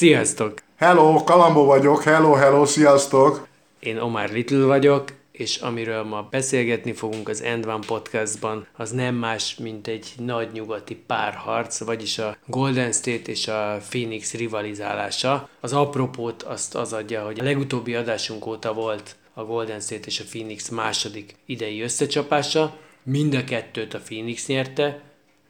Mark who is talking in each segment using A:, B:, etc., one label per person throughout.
A: Sziasztok!
B: Hello, Kalambó vagyok, hello, hello, sziasztok!
A: Én Omar Little vagyok, és amiről ma beszélgetni fogunk az End One podcastban, az nem más, mint egy nagy nyugati párharc, vagyis a Golden State és a Phoenix rivalizálása. Az apropót azt az adja, hogy a legutóbbi adásunk óta volt a Golden State és a Phoenix második idei összecsapása. Mind a kettőt a Phoenix nyerte,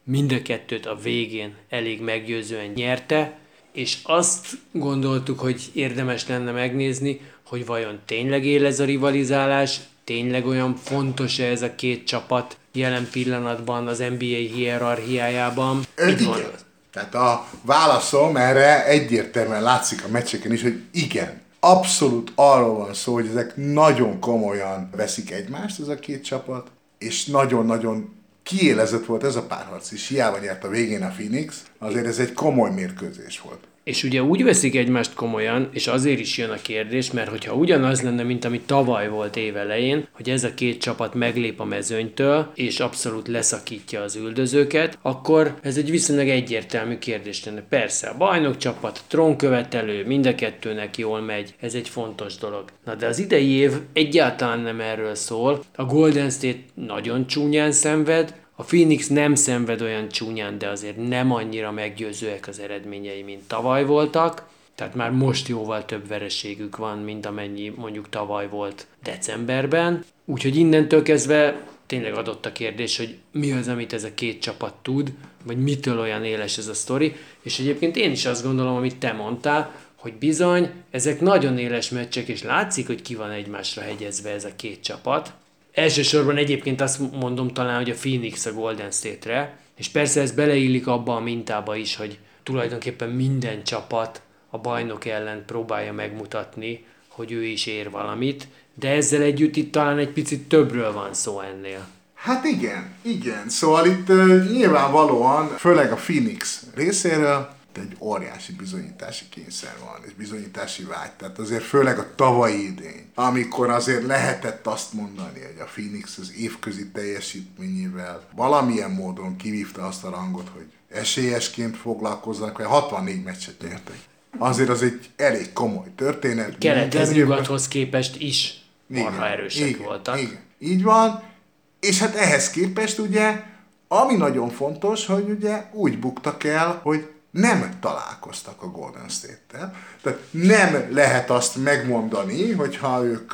A: mind a kettőt a végén elég meggyőzően nyerte, és azt gondoltuk, hogy érdemes lenne megnézni, hogy vajon tényleg él ez a rivalizálás, tényleg olyan fontos-e ez a két csapat jelen pillanatban az NBA hierarchiájában. Mit
B: igen. Tehát a válaszom erre egyértelműen látszik a meccseken is, hogy igen. Abszolút arról van szó, hogy ezek nagyon komolyan veszik egymást, ez a két csapat, és nagyon-nagyon kiélezett volt ez a párharc is. Hiába nyert a végén a Phoenix, azért ez egy komoly mérkőzés volt.
A: És ugye úgy veszik egymást komolyan, és azért is jön a kérdés, mert hogyha ugyanaz lenne, mint ami tavaly volt évelején, hogy ez a két csapat meglép a mezőnytől, és abszolút leszakítja az üldözőket, akkor ez egy viszonylag egyértelmű kérdés lenne. Persze, a bajnok csapat, trónkövetelő, mind a kettőnek jól megy, ez egy fontos dolog. Na de az idei év egyáltalán nem erről szól. A Golden State nagyon csúnyán szenved, a Phoenix nem szenved olyan csúnyán, de azért nem annyira meggyőzőek az eredményei, mint tavaly voltak. Tehát már most jóval több vereségük van, mint amennyi mondjuk tavaly volt decemberben. Úgyhogy innentől kezdve tényleg adott a kérdés, hogy mi az, amit ez a két csapat tud, vagy mitől olyan éles ez a sztori. És egyébként én is azt gondolom, amit te mondtál, hogy bizony, ezek nagyon éles meccsek, és látszik, hogy ki van egymásra hegyezve ez a két csapat. Elsősorban egyébként azt mondom talán, hogy a Phoenix a Golden State-re, és persze ez beleillik abba a mintába is, hogy tulajdonképpen minden csapat a bajnok ellen próbálja megmutatni, hogy ő is ér valamit, de ezzel együtt itt talán egy picit többről van szó ennél.
B: Hát igen, igen. Szóval itt uh, nyilvánvalóan, főleg a Phoenix részéről, egy óriási bizonyítási kényszer van, és bizonyítási vágy. Tehát azért főleg a tavalyi idény, amikor azért lehetett azt mondani, hogy a Phoenix az évközi teljesítményével valamilyen módon kivívta azt a rangot, hogy esélyesként foglalkoznak, vagy 64 meccset nyertek. Azért az egy elég komoly történet.
A: Kelethez, nyugathoz képest is marha erősek
B: igen,
A: voltak.
B: Igen, így van. És hát ehhez képest ugye, ami nagyon fontos, hogy ugye úgy buktak el, hogy nem találkoztak a Golden State-tel. Tehát nem lehet azt megmondani, hogyha ők,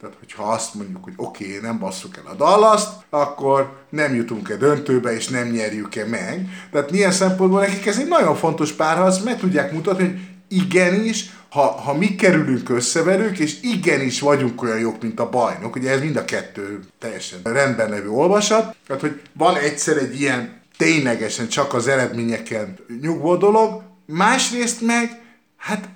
B: tehát hogyha azt mondjuk, hogy oké, okay, nem basszuk el a dallas akkor nem jutunk-e döntőbe, és nem nyerjük-e meg. Tehát milyen szempontból nekik ez egy nagyon fontos párharc, meg tudják mutatni, hogy igenis, ha, ha mi kerülünk össze velük, és igenis vagyunk olyan jók, mint a bajnok, ugye ez mind a kettő teljesen rendben levő olvasat, tehát hogy van egyszer egy ilyen ténylegesen csak az eredményeken nyugvó dolog, másrészt meg, hát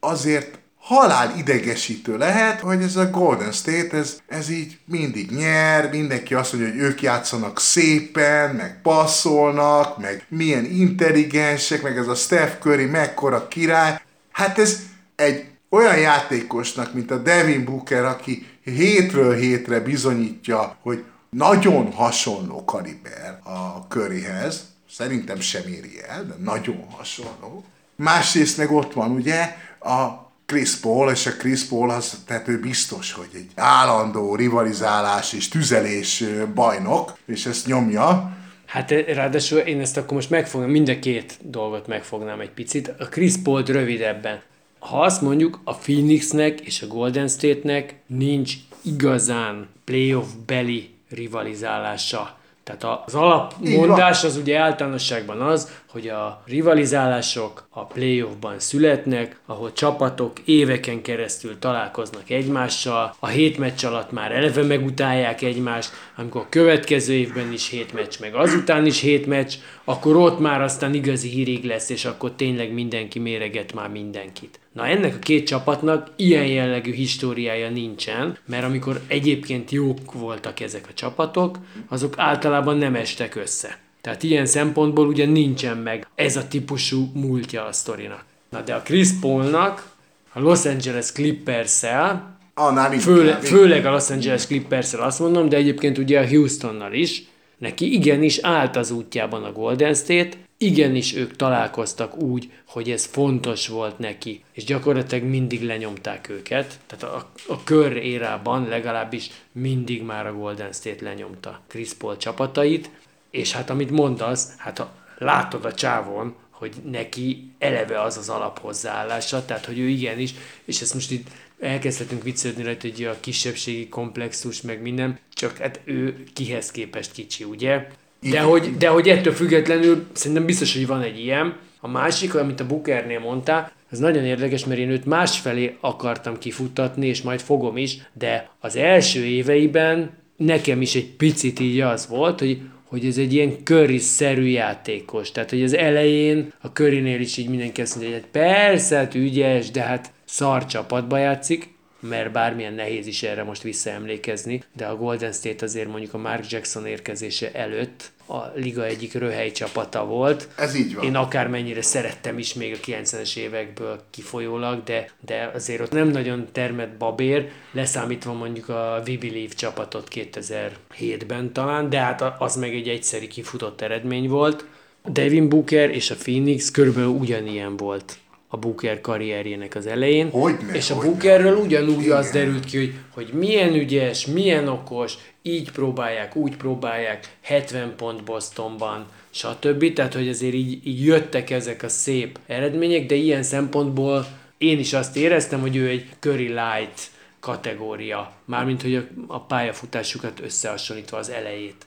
B: azért halál idegesítő lehet, hogy ez a Golden State, ez, ez így mindig nyer, mindenki azt mondja, hogy ők játszanak szépen, meg passzolnak, meg milyen intelligensek, meg ez a Steph Curry mekkora király. Hát ez egy olyan játékosnak, mint a Devin Booker, aki hétről hétre bizonyítja, hogy nagyon hasonló kaliber a Curryhez, szerintem sem éri el, de nagyon hasonló. Másrészt meg ott van ugye a Chris Paul, és a Chris Paul az, tehát ő biztos, hogy egy állandó rivalizálás és tüzelés bajnok, és ezt nyomja.
A: Hát ráadásul én ezt akkor most megfognám, mind a két dolgot megfognám egy picit. A Chris Paul rövidebben. Ha azt mondjuk, a Phoenixnek és a Golden State-nek nincs igazán playoff beli rivalizálása. Tehát az alapmondás az ugye általánosságban az, hogy a rivalizálások a playoffban születnek, ahol csapatok éveken keresztül találkoznak egymással, a hét meccs alatt már eleve megutálják egymást, amikor a következő évben is hét meccs, meg azután is hét meccs, akkor ott már aztán igazi hírig lesz, és akkor tényleg mindenki méreget már mindenkit. Na ennek a két csapatnak ilyen jellegű históriája nincsen, mert amikor egyébként jók voltak ezek a csapatok, azok általában nem estek össze. Tehát ilyen szempontból ugye nincsen meg ez a típusú múltja a sztorinak. Na de a Chris Paulnak a Los Angeles Clippers-szel,
B: Annál
A: főle,
B: inkább.
A: főleg a Los Angeles clippers azt mondom, de egyébként ugye a Houstonnal is, neki igenis állt az útjában a Golden State, igenis ők találkoztak úgy, hogy ez fontos volt neki, és gyakorlatilag mindig lenyomták őket, tehát a, a kör érában legalábbis mindig már a Golden State lenyomta Chris Paul csapatait, és hát amit mondasz, hát ha látod a csávon, hogy neki eleve az az alaphozzáállása, tehát hogy ő igenis, és ezt most itt elkezdhetünk viccelődni rajta, hogy a kisebbségi komplexus, meg minden, csak hát ő kihez képest kicsi, ugye? De hogy, de hogy ettől függetlenül szerintem biztos, hogy van egy ilyen. A másik, amit a Bookernél mondtál, az nagyon érdekes, mert én őt másfelé akartam kifuttatni, és majd fogom is, de az első éveiben nekem is egy picit így az volt, hogy hogy ez egy ilyen köri-szerű játékos. Tehát, hogy az elején a körinél is így mindenki azt mondja, hogy hát persze, hát ügyes, de hát szar csapatba játszik, mert bármilyen nehéz is erre most visszaemlékezni, de a Golden State azért mondjuk a Mark Jackson érkezése előtt a liga egyik röhely csapata volt.
B: Ez így van.
A: Én akármennyire szerettem is még a 90-es évekből kifolyólag, de, de azért ott nem nagyon termett babér, leszámítva mondjuk a We Believe csapatot 2007-ben talán, de hát az meg egy egyszeri kifutott eredmény volt. Devin Booker és a Phoenix körülbelül ugyanilyen volt a Booker karrierjének az elején.
B: Hogyne,
A: és a
B: hogyne.
A: Bookerről ugyanúgy
B: Igen.
A: az derült ki, hogy, hogy milyen ügyes, milyen okos, így próbálják, úgy próbálják, 70 pont Bostonban, stb. Tehát, hogy azért így, így jöttek ezek a szép eredmények, de ilyen szempontból én is azt éreztem, hogy ő egy Curry Light kategória, mármint hogy a, a pályafutásukat összehasonlítva az elejét.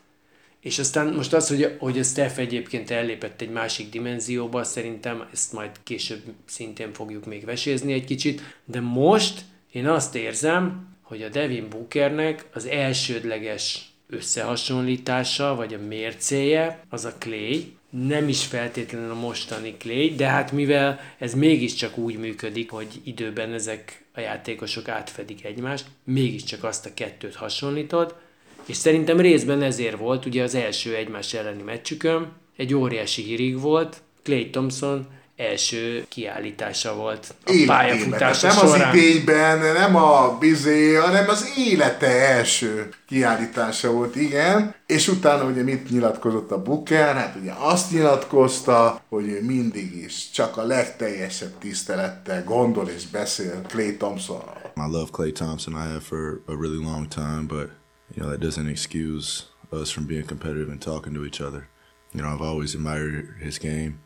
A: És aztán most az, hogy, hogy a Steph egyébként ellépett egy másik dimenzióba, szerintem ezt majd később szintén fogjuk még vesézni egy kicsit, de most én azt érzem, hogy a Devin Bookernek az elsődleges összehasonlítása, vagy a mércéje, az a Clay, nem is feltétlenül a mostani Clay, de hát mivel ez mégiscsak úgy működik, hogy időben ezek a játékosok átfedik egymást, mégiscsak azt a kettőt hasonlítod, és szerintem részben ezért volt, ugye az első egymás elleni meccsükön, egy óriási hírig volt, Clay Thompson első kiállítása volt a
B: Életében.
A: pályafutása
B: Nem az
A: során.
B: idényben, nem a bizé, hanem az élete első kiállítása volt, igen. És utána ugye mit nyilatkozott a Booker? Hát ugye azt nyilatkozta, hogy ő mindig is csak a legteljesebb tisztelettel gondol és beszél Clay Thompsonról.
C: I love Clay Thompson. I have for a really long time, but you know that doesn't excuse us from being competitive and talking to each other. You know, I've always admired his game.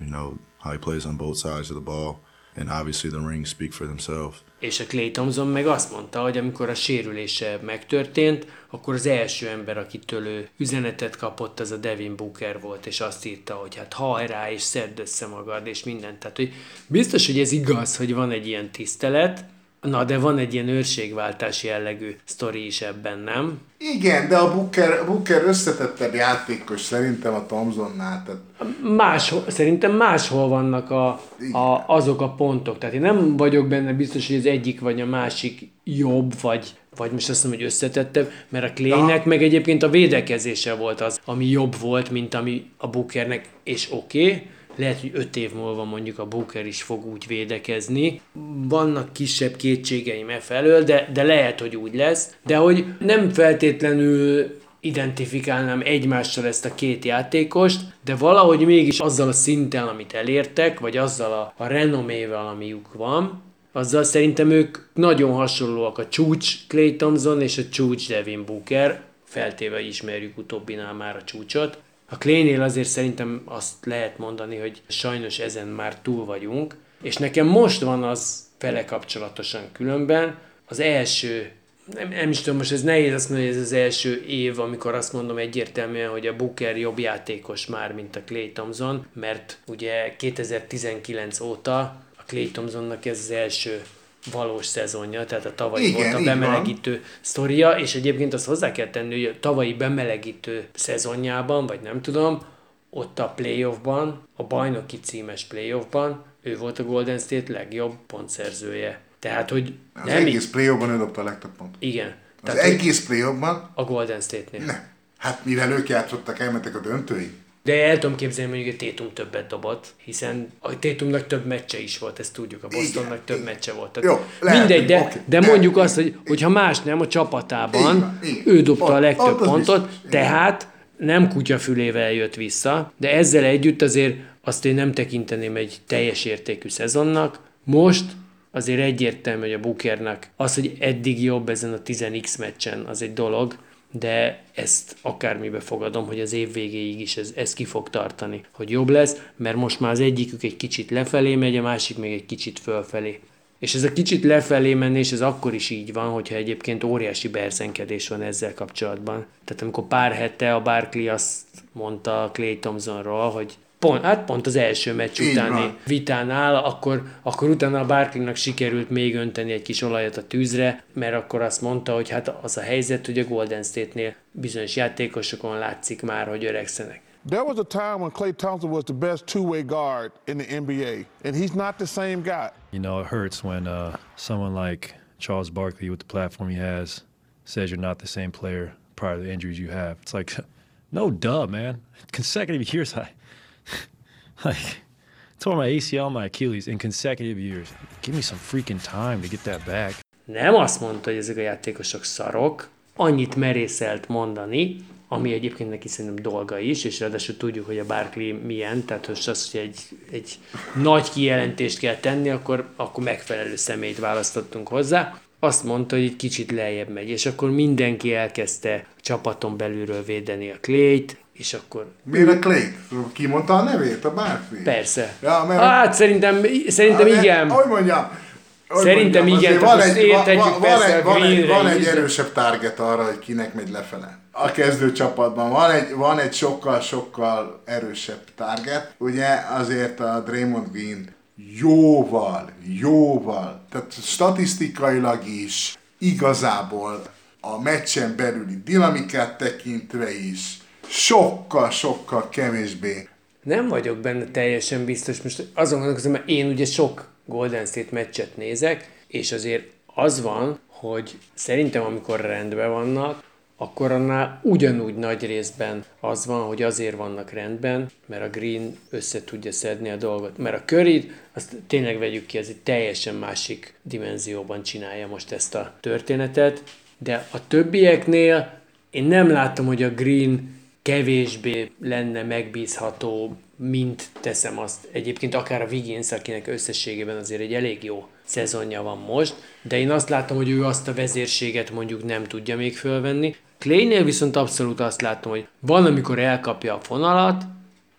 C: You know how he plays on both sides of the ball, and obviously the rings speak for themselves.
A: És a Clay Thompson meg azt mondta, hogy amikor a sérülése megtörtént, akkor az első ember, akitől ő üzenetet kapott, az a Devin Booker volt, és azt írta, hogy hát hajrá, és szedd össze magad, és mindent. Tehát, hogy biztos, hogy ez igaz, hogy van egy ilyen tisztelet, na, de van egy ilyen őrségváltás jellegű sztori is ebben, nem?
B: Igen, de a Booker, Booker összetettebb játékos szerintem a Thompsonnál. Tehát
A: Máshol, szerintem máshol vannak a, a, azok a pontok. Tehát én nem vagyok benne biztos, hogy az egyik vagy a másik jobb, vagy, vagy most azt mondom, hogy összetettebb, mert a Claynek meg egyébként a védekezése volt az, ami jobb volt, mint ami a Bookernek, és oké, okay, lehet, hogy öt év múlva mondjuk a Booker is fog úgy védekezni. Vannak kisebb kétségeim e felől, de, de lehet, hogy úgy lesz. De hogy nem feltétlenül identifikálnám egymással ezt a két játékost, de valahogy mégis azzal a szinten, amit elértek, vagy azzal a, a renomével, amiük van, azzal szerintem ők nagyon hasonlóak a csúcs Clay Thompson és a csúcs Devin Booker, feltéve ismerjük utóbbinál már a csúcsot. A Claynél azért szerintem azt lehet mondani, hogy sajnos ezen már túl vagyunk, és nekem most van az vele kapcsolatosan különben, az első nem, nem is tudom, most ez nehéz azt mondani, hogy ez az első év, amikor azt mondom egyértelműen, hogy a Booker jobb játékos már, mint a Clay Thompson, mert ugye 2019 óta a Clay Thompsonnak ez az első valós szezonja, tehát a tavalyi
B: Igen,
A: volt a bemelegítő sztoria, és egyébként azt hozzá kell tenni, hogy a tavalyi bemelegítő szezonjában, vagy nem tudom, ott a playoffban, a bajnoki címes playoffban, ő volt a Golden State legjobb pontszerzője. Tehát, hogy
B: Az
A: nem
B: egész play-offban ő dobta a legtöbb pont.
A: Igen.
B: Az
A: Tehát,
B: egész play-offban
A: a Golden State-nél.
B: nem. Hát mivel ők játszottak, elmentek a döntőig.
A: De el tudom képzelni, mondjuk, hogy Tétum többet dobott, hiszen a Tétumnak több meccse is volt, ezt tudjuk, a Bostonnak
B: Igen,
A: több
B: igen.
A: meccse volt. Tehát
B: Jó, lehet,
A: mindegy, de,
B: oké,
A: de mondjuk azt, hogy, hogy ha más nem, a csapatában
B: van, így.
A: ő dobta a legtöbb pontot,
B: biztos, igen.
A: tehát nem kutyafülével jött vissza, de ezzel együtt azért azt én nem tekinteném egy teljes értékű szezonnak. Most azért egyértelmű, hogy a Bookernek az, hogy eddig jobb ezen a 10x meccsen, az egy dolog, de ezt akármibe fogadom, hogy az év végéig is ez, ez ki fog tartani, hogy jobb lesz, mert most már az egyikük egy kicsit lefelé megy, a másik még egy kicsit fölfelé. És ez a kicsit lefelé menés, ez akkor is így van, hogyha egyébként óriási berzenkedés van ezzel kapcsolatban. Tehát amikor pár hete a Barkley azt mondta Clay Thompsonról, hogy pont, hát pont az első meccs
B: Így
A: utáni
B: van.
A: vitánál, akkor, akkor utána a Barkleynak sikerült még önteni egy kis olajat a tűzre, mert akkor azt mondta, hogy hát az a helyzet, hogy a Golden State-nél bizonyos játékosokon látszik már, hogy öregszenek.
D: There was a time when Clay Thompson was the best two-way guard in the NBA, and he's not the same guy.
E: You know, it hurts when uh, someone like Charles Barkley, with the platform he has, says you're not the same player prior to the injuries you have. It's like, no, duh, man. Consecutive years, I like tore my ACL, my Achilles in consecutive years. Give me some freaking time to get that back.
A: Nem azt mondta, hogy ezek a játékosok szarok, annyit merészelt mondani, ami egyébként neki szerintem dolga is, és ráadásul tudjuk, hogy a Barkley milyen, tehát most az, hogy egy, egy nagy kijelentést kell tenni, akkor, akkor megfelelő személyt választottunk hozzá. Azt mondta, hogy egy kicsit lejjebb megy, és akkor mindenki elkezdte csapaton belülről védeni a Clayt, és akkor
B: Miért a Clay? Kimondta a nevét, a Barkley?
A: persze.
B: Ja, mert-
A: hát szerintem, szerintem
B: Hát,
A: igen.
B: Hogy mondjam? Hogy
A: Szerintem
B: mondjam,
A: igen, tehát most értetjük
B: van, van,
A: persze
B: egy, van, egy, van egy erősebb target arra, hogy kinek megy lefele. A kezdő csapatban van egy, van egy sokkal-sokkal erősebb target. Ugye azért a Draymond Green jóval, jóval, tehát statisztikailag is, igazából a meccsen belüli dinamikát tekintve is, sokkal-sokkal kevésbé
A: Nem vagyok benne teljesen biztos. Most azon gondolkozom, mert én ugye sok Golden State meccset nézek, és azért az van, hogy szerintem amikor rendben vannak, akkor annál ugyanúgy nagy részben az van, hogy azért vannak rendben, mert a Green össze tudja szedni a dolgot. Mert a curry azt tényleg vegyük ki, ez egy teljesen másik dimenzióban csinálja most ezt a történetet, de a többieknél én nem látom, hogy a Green kevésbé lenne megbízható, mint teszem azt. Egyébként akár a Wiggins, akinek összességében azért egy elég jó szezonja van most, de én azt látom, hogy ő azt a vezérséget mondjuk nem tudja még fölvenni. Claynél viszont abszolút azt látom, hogy van, amikor elkapja a fonalat,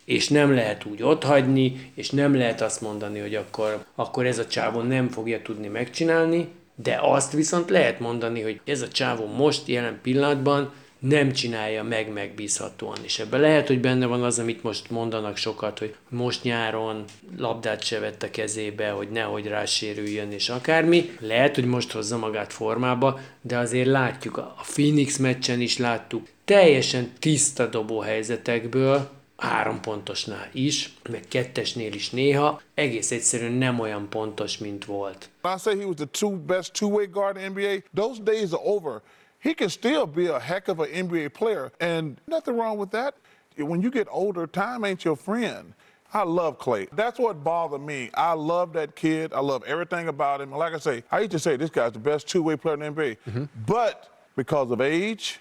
A: és nem lehet úgy otthagyni, és nem lehet azt mondani, hogy akkor, akkor ez a csávó nem fogja tudni megcsinálni, de azt viszont lehet mondani, hogy ez a csávó most jelen pillanatban nem csinálja meg megbízhatóan. És ebben lehet, hogy benne van az, amit most mondanak sokat, hogy most nyáron labdát se vett a kezébe, hogy nehogy rásérüljön, és akármi. Lehet, hogy most hozza magát formába, de azért látjuk, a Phoenix meccsen is láttuk, teljesen tiszta dobó helyzetekből, három pontosnál is, meg kettesnél is néha, egész egyszerűen nem olyan pontos, mint volt.
D: I say he was the two best two-way guard in NBA, those days are over. He can still be a heck of an NBA player, and nothing wrong with that. When you get older, time ain't your friend. I love Clay. That's what bothered me. I love that kid. I love everything about him. And like I say, I used to say this guy's the best two-way player in the NBA. Mm-hmm. But because of age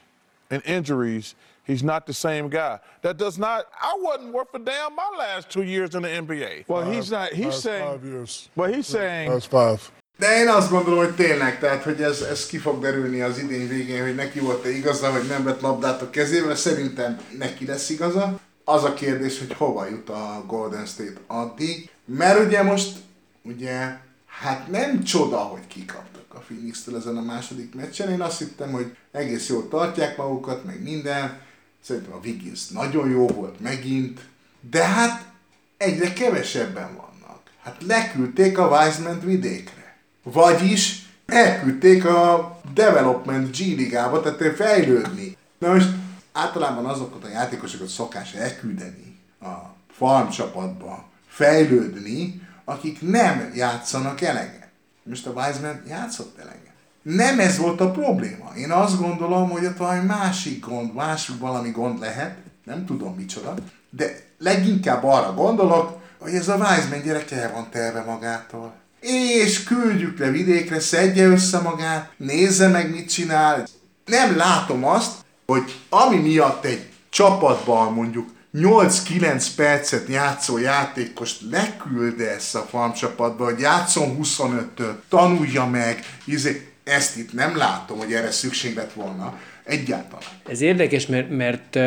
D: and injuries, he's not the same guy. That does not. I wasn't worth a damn my last two years in the NBA. Well, he's not. He's
F: Last
D: saying.
F: five years.
D: Well, he's saying.
F: That's five.
B: De én azt gondolom, hogy tényleg, tehát, hogy ez, ez ki fog derülni az idény végén, hogy neki volt-e igaza, hogy nem vett labdát a kezével, szerintem neki lesz igaza. Az a kérdés, hogy hova jut a Golden State addig, mert ugye most, ugye, hát nem csoda, hogy kikaptak a Phoenix-től ezen a második meccsen. Én azt hittem, hogy egész jól tartják magukat, meg minden. Szerintem a Wiggins nagyon jó volt megint, de hát egyre kevesebben vannak. Hát leküldték a Wiseman vidékre. Vagyis elküldték a Development G ligába, tehát fejlődni. Na most általában azokat a játékosokat szokás elküldeni a farm csapatba fejlődni, akik nem játszanak eleget. Most a Wiseman játszott eleget. Nem ez volt a probléma. Én azt gondolom, hogy ott valami másik gond, másik valami gond lehet, nem tudom micsoda, de leginkább arra gondolok, hogy ez a Wiseman gyerek el van terve magától. És küldjük le vidékre, szedje össze magát, nézze meg, mit csinál. Nem látom azt, hogy ami miatt egy csapatban mondjuk 8-9 percet játszó játékost leküldesz a farm csapatba, hogy játszon 25-től, tanulja meg, izé, ezt itt nem látom, hogy erre szükség lett volna. Egyáltalán.
A: Ez érdekes, mert, mert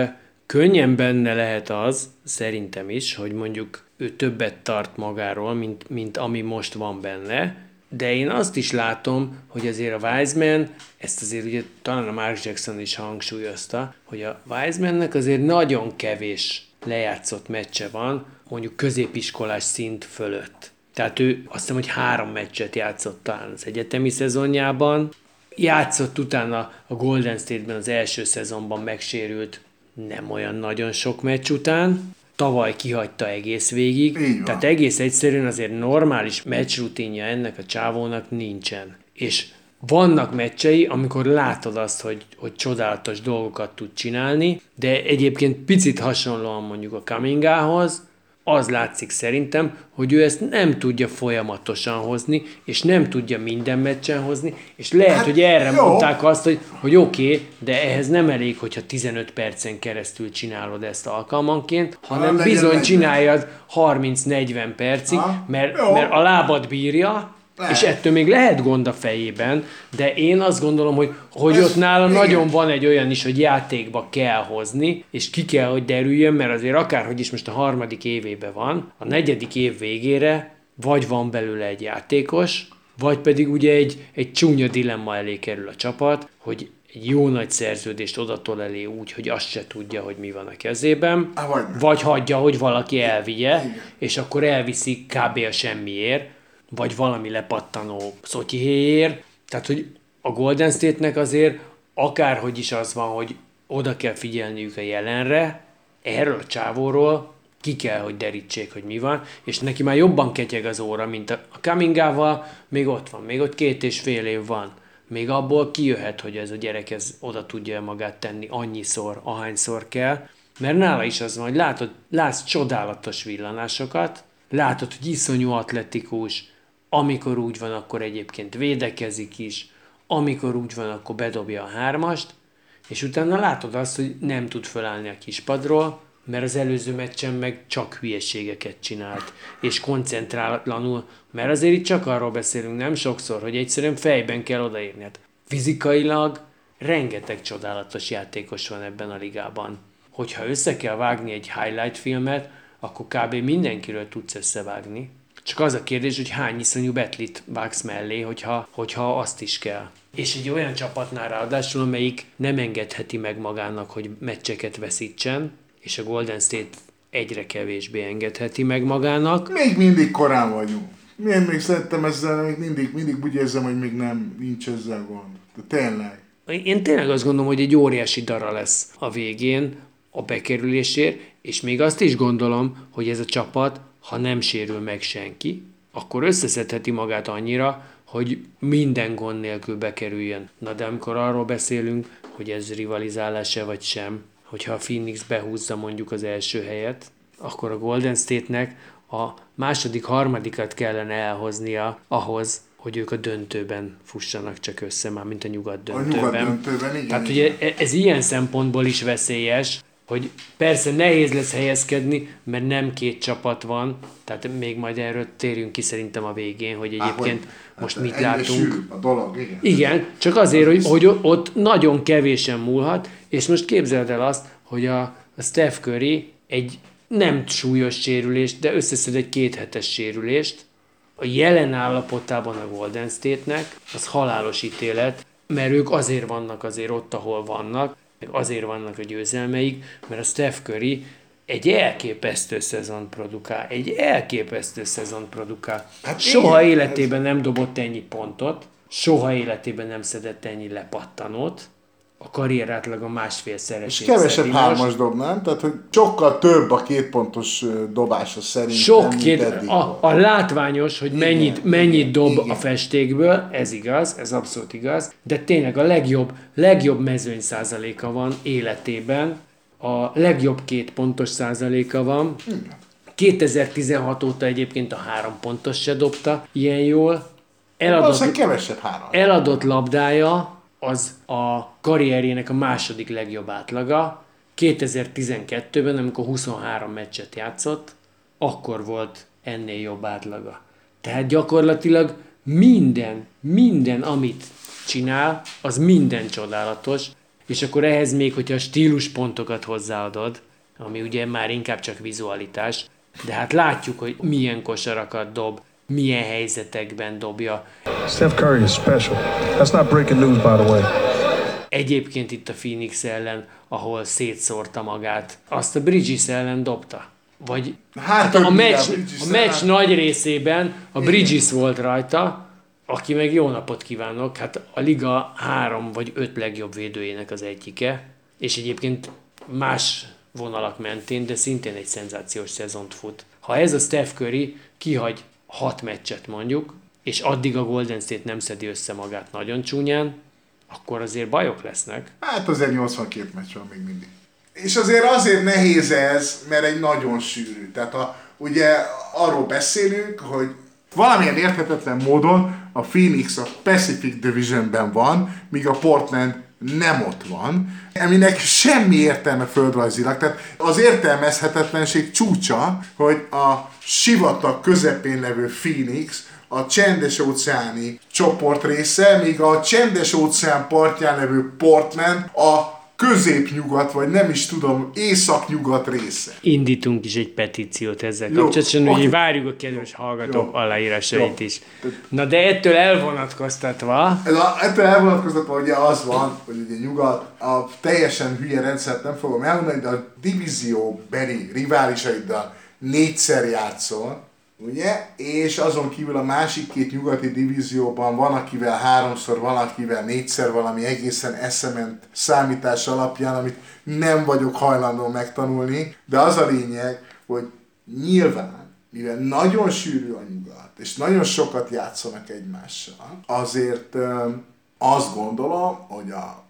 A: könnyen benne lehet az, szerintem is, hogy mondjuk ő többet tart magáról, mint, mint ami most van benne, de én azt is látom, hogy azért a Wiseman, ezt azért ugye talán a Mark Jackson is hangsúlyozta, hogy a Wisemannek azért nagyon kevés lejátszott meccse van, mondjuk középiskolás szint fölött. Tehát ő azt hiszem, hogy három meccset játszott talán az egyetemi szezonjában, játszott utána a Golden State-ben az első szezonban megsérült nem olyan nagyon sok meccs után, tavaly kihagyta egész végig, tehát egész egyszerűen azért normális meccsrutinja ennek a csávónak nincsen. És vannak meccsei, amikor látod azt, hogy, hogy csodálatos dolgokat tud csinálni, de egyébként picit hasonlóan mondjuk a Kamingához, az látszik szerintem, hogy ő ezt nem tudja folyamatosan hozni, és nem tudja minden meccsen hozni, és lehet, hát, hogy erre jó. mondták azt, hogy, hogy oké, okay, de ehhez nem elég, hogyha 15 percen keresztül csinálod ezt alkalmanként, hanem ha, bizony csináljad 30-40 percig, ha, mert, mert a lábad bírja, lehet. És ettől még lehet gond a fejében, de én azt gondolom, hogy, hogy Ez, ott nála igen. nagyon van egy olyan is, hogy játékba kell hozni, és ki kell, hogy derüljön, mert azért akárhogy is most a harmadik évében van, a negyedik év végére vagy van belőle egy játékos, vagy pedig ugye egy, egy csúnya dilemma elé kerül a csapat, hogy egy jó nagy szerződést odatol elé úgy, hogy azt se tudja, hogy mi van a kezében, vagy, vagy hagyja, hogy valaki elvigye, Igen. és akkor elviszik kb. a semmiért, vagy valami lepattanó szotyihéjér. Tehát, hogy a Golden State-nek azért akárhogy is az van, hogy oda kell figyelniük a jelenre, erről a csávóról ki kell, hogy derítsék, hogy mi van, és neki már jobban ketyeg az óra, mint a, a Kamingával, még ott van, még ott két és fél év van. Még abból kijöhet, hogy ez a gyerek ez oda tudja magát tenni annyiszor, ahányszor kell, mert nála is az van, hogy látod, látsz csodálatos villanásokat, látod, hogy iszonyú atletikus, amikor úgy van, akkor egyébként védekezik is, amikor úgy van, akkor bedobja a hármast, és utána látod azt, hogy nem tud fölállni a kispadról, mert az előző meccsen meg csak hülyeségeket csinált, és koncentrálatlanul, mert azért itt csak arról beszélünk nem sokszor, hogy egyszerűen fejben kell odaérni. Hát fizikailag rengeteg csodálatos játékos van ebben a ligában. Hogyha össze kell vágni egy highlight filmet, akkor kb. mindenkiről tudsz összevágni. Csak az a kérdés, hogy hány iszonyú betlit vágsz mellé, hogyha, hogyha azt is kell. És egy olyan csapatnál ráadásul, amelyik nem engedheti meg magának, hogy meccseket veszítsen, és a Golden State egyre kevésbé engedheti meg magának.
B: Még mindig korán vagyunk. Milyen még szerettem ezzel, még mindig, mindig úgy érzem, hogy még nem, nincs ezzel gond. De tényleg.
A: Én tényleg azt gondolom, hogy egy óriási dara lesz a végén a bekerülésért, és még azt is gondolom, hogy ez a csapat ha nem sérül meg senki, akkor összeszedheti magát annyira, hogy minden gond nélkül bekerüljön. Na de amikor arról beszélünk, hogy ez rivalizálás-e vagy sem, hogyha a Phoenix behúzza mondjuk az első helyet, akkor a Golden State-nek a második, harmadikat kellene elhoznia ahhoz, hogy ők a döntőben fussanak csak össze, már mint a nyugat döntőben. A
B: nyugat döntőben, igen.
A: Tehát ugye ez ilyen szempontból is veszélyes, hogy persze nehéz lesz helyezkedni, mert nem két csapat van, tehát még majd erről térjünk ki szerintem a végén, hogy egyébként Há, hogy, most hát mit látunk.
B: a dolog, igen.
A: Igen, csak azért, hogy, hogy ott nagyon kevésen múlhat, és most képzeld el azt, hogy a, a Steph Curry egy nem súlyos sérülést, de összeszed egy kéthetes sérülést, a jelen állapotában a Golden State-nek az halálos ítélet, mert ők azért vannak azért ott, ahol vannak, meg azért vannak a győzelmeik, mert a Steph Curry egy elképesztő szezon produkál, egy elképesztő szezon produkál. Hát soha én, életében ez... nem dobott ennyi pontot, soha életében nem szedett ennyi lepattanót, a karrier átlaga másfél
B: És
A: szeresét
B: kevesebb hármas dob, nem? Tehát, hogy sokkal több a két pontos ö, dobása szerintem,
A: Sok két, a, a látványos, hogy mennyit,
B: Igen,
A: mennyit
B: igen,
A: dob
B: igen.
A: a festékből, ez igaz, ez abszolút igaz, de tényleg a legjobb, legjobb mezőny százaléka van életében, a legjobb két pontos százaléka van. 2016 óta egyébként a három pontos se dobta ilyen jól. Eladott,
B: kevesebb három.
A: eladott labdája az a karrierjének a második legjobb átlaga. 2012-ben, amikor 23 meccset játszott, akkor volt ennél jobb átlaga. Tehát gyakorlatilag minden, minden, amit csinál, az minden csodálatos, és akkor ehhez még, hogyha stíluspontokat hozzáadod, ami ugye már inkább csak vizualitás, de hát látjuk, hogy milyen kosarakat dob, milyen helyzetekben dobja.
F: Steph Curry is special. That's not breaking news, by the way.
A: Egyébként itt a Phoenix ellen, ahol szétszórta magát, azt a Bridges ellen dobta. Vagy
B: Hát
A: a,
B: több
A: meccs, a meccs nagy részében a Bridges volt rajta, aki meg jó napot kívánok, hát a liga három vagy öt legjobb védőjének az egyike, és egyébként más vonalak mentén, de szintén egy szenzációs szezont fut. Ha ez a Steph Curry kihagy hat meccset mondjuk, és addig a Golden State nem szedi össze magát nagyon csúnyán, akkor azért bajok lesznek.
B: Hát azért 82 meccs van még mindig. És azért azért nehéz ez, mert egy nagyon sűrű. Tehát a, ugye arról beszélünk, hogy valamilyen érthetetlen módon a Phoenix a Pacific Divisionben van, míg a Portland nem ott van, aminek semmi értelme földrajzilag. Tehát az értelmezhetetlenség csúcsa, hogy a sivatag közepén levő Phoenix a csendes óceáni csoport része, míg a csendes óceán partján levő Portland a középnyugat, vagy nem is tudom, északnyugat része.
A: Indítunk is egy petíciót ezzel
B: Jó,
A: kapcsolatban, hogy várjuk a kedves hallgatók
B: Jó.
A: aláírásait
B: Jó.
A: is. Na de ettől elvonatkoztatva,
B: Ez a, ettől elvonatkoztatva ugye az van, hogy ugye nyugat a teljesen hülye rendszert nem fogom elmondani, de a divízióbeli riválisaiddal négyszer játszol, ugye? És azon kívül a másik két nyugati divízióban van, akivel háromszor, van, akivel négyszer valami egészen eszement számítás alapján, amit nem vagyok hajlandó megtanulni, de az a lényeg, hogy nyilván, mivel nagyon sűrű a nyugat, és nagyon sokat játszanak egymással, azért azt gondolom, hogy a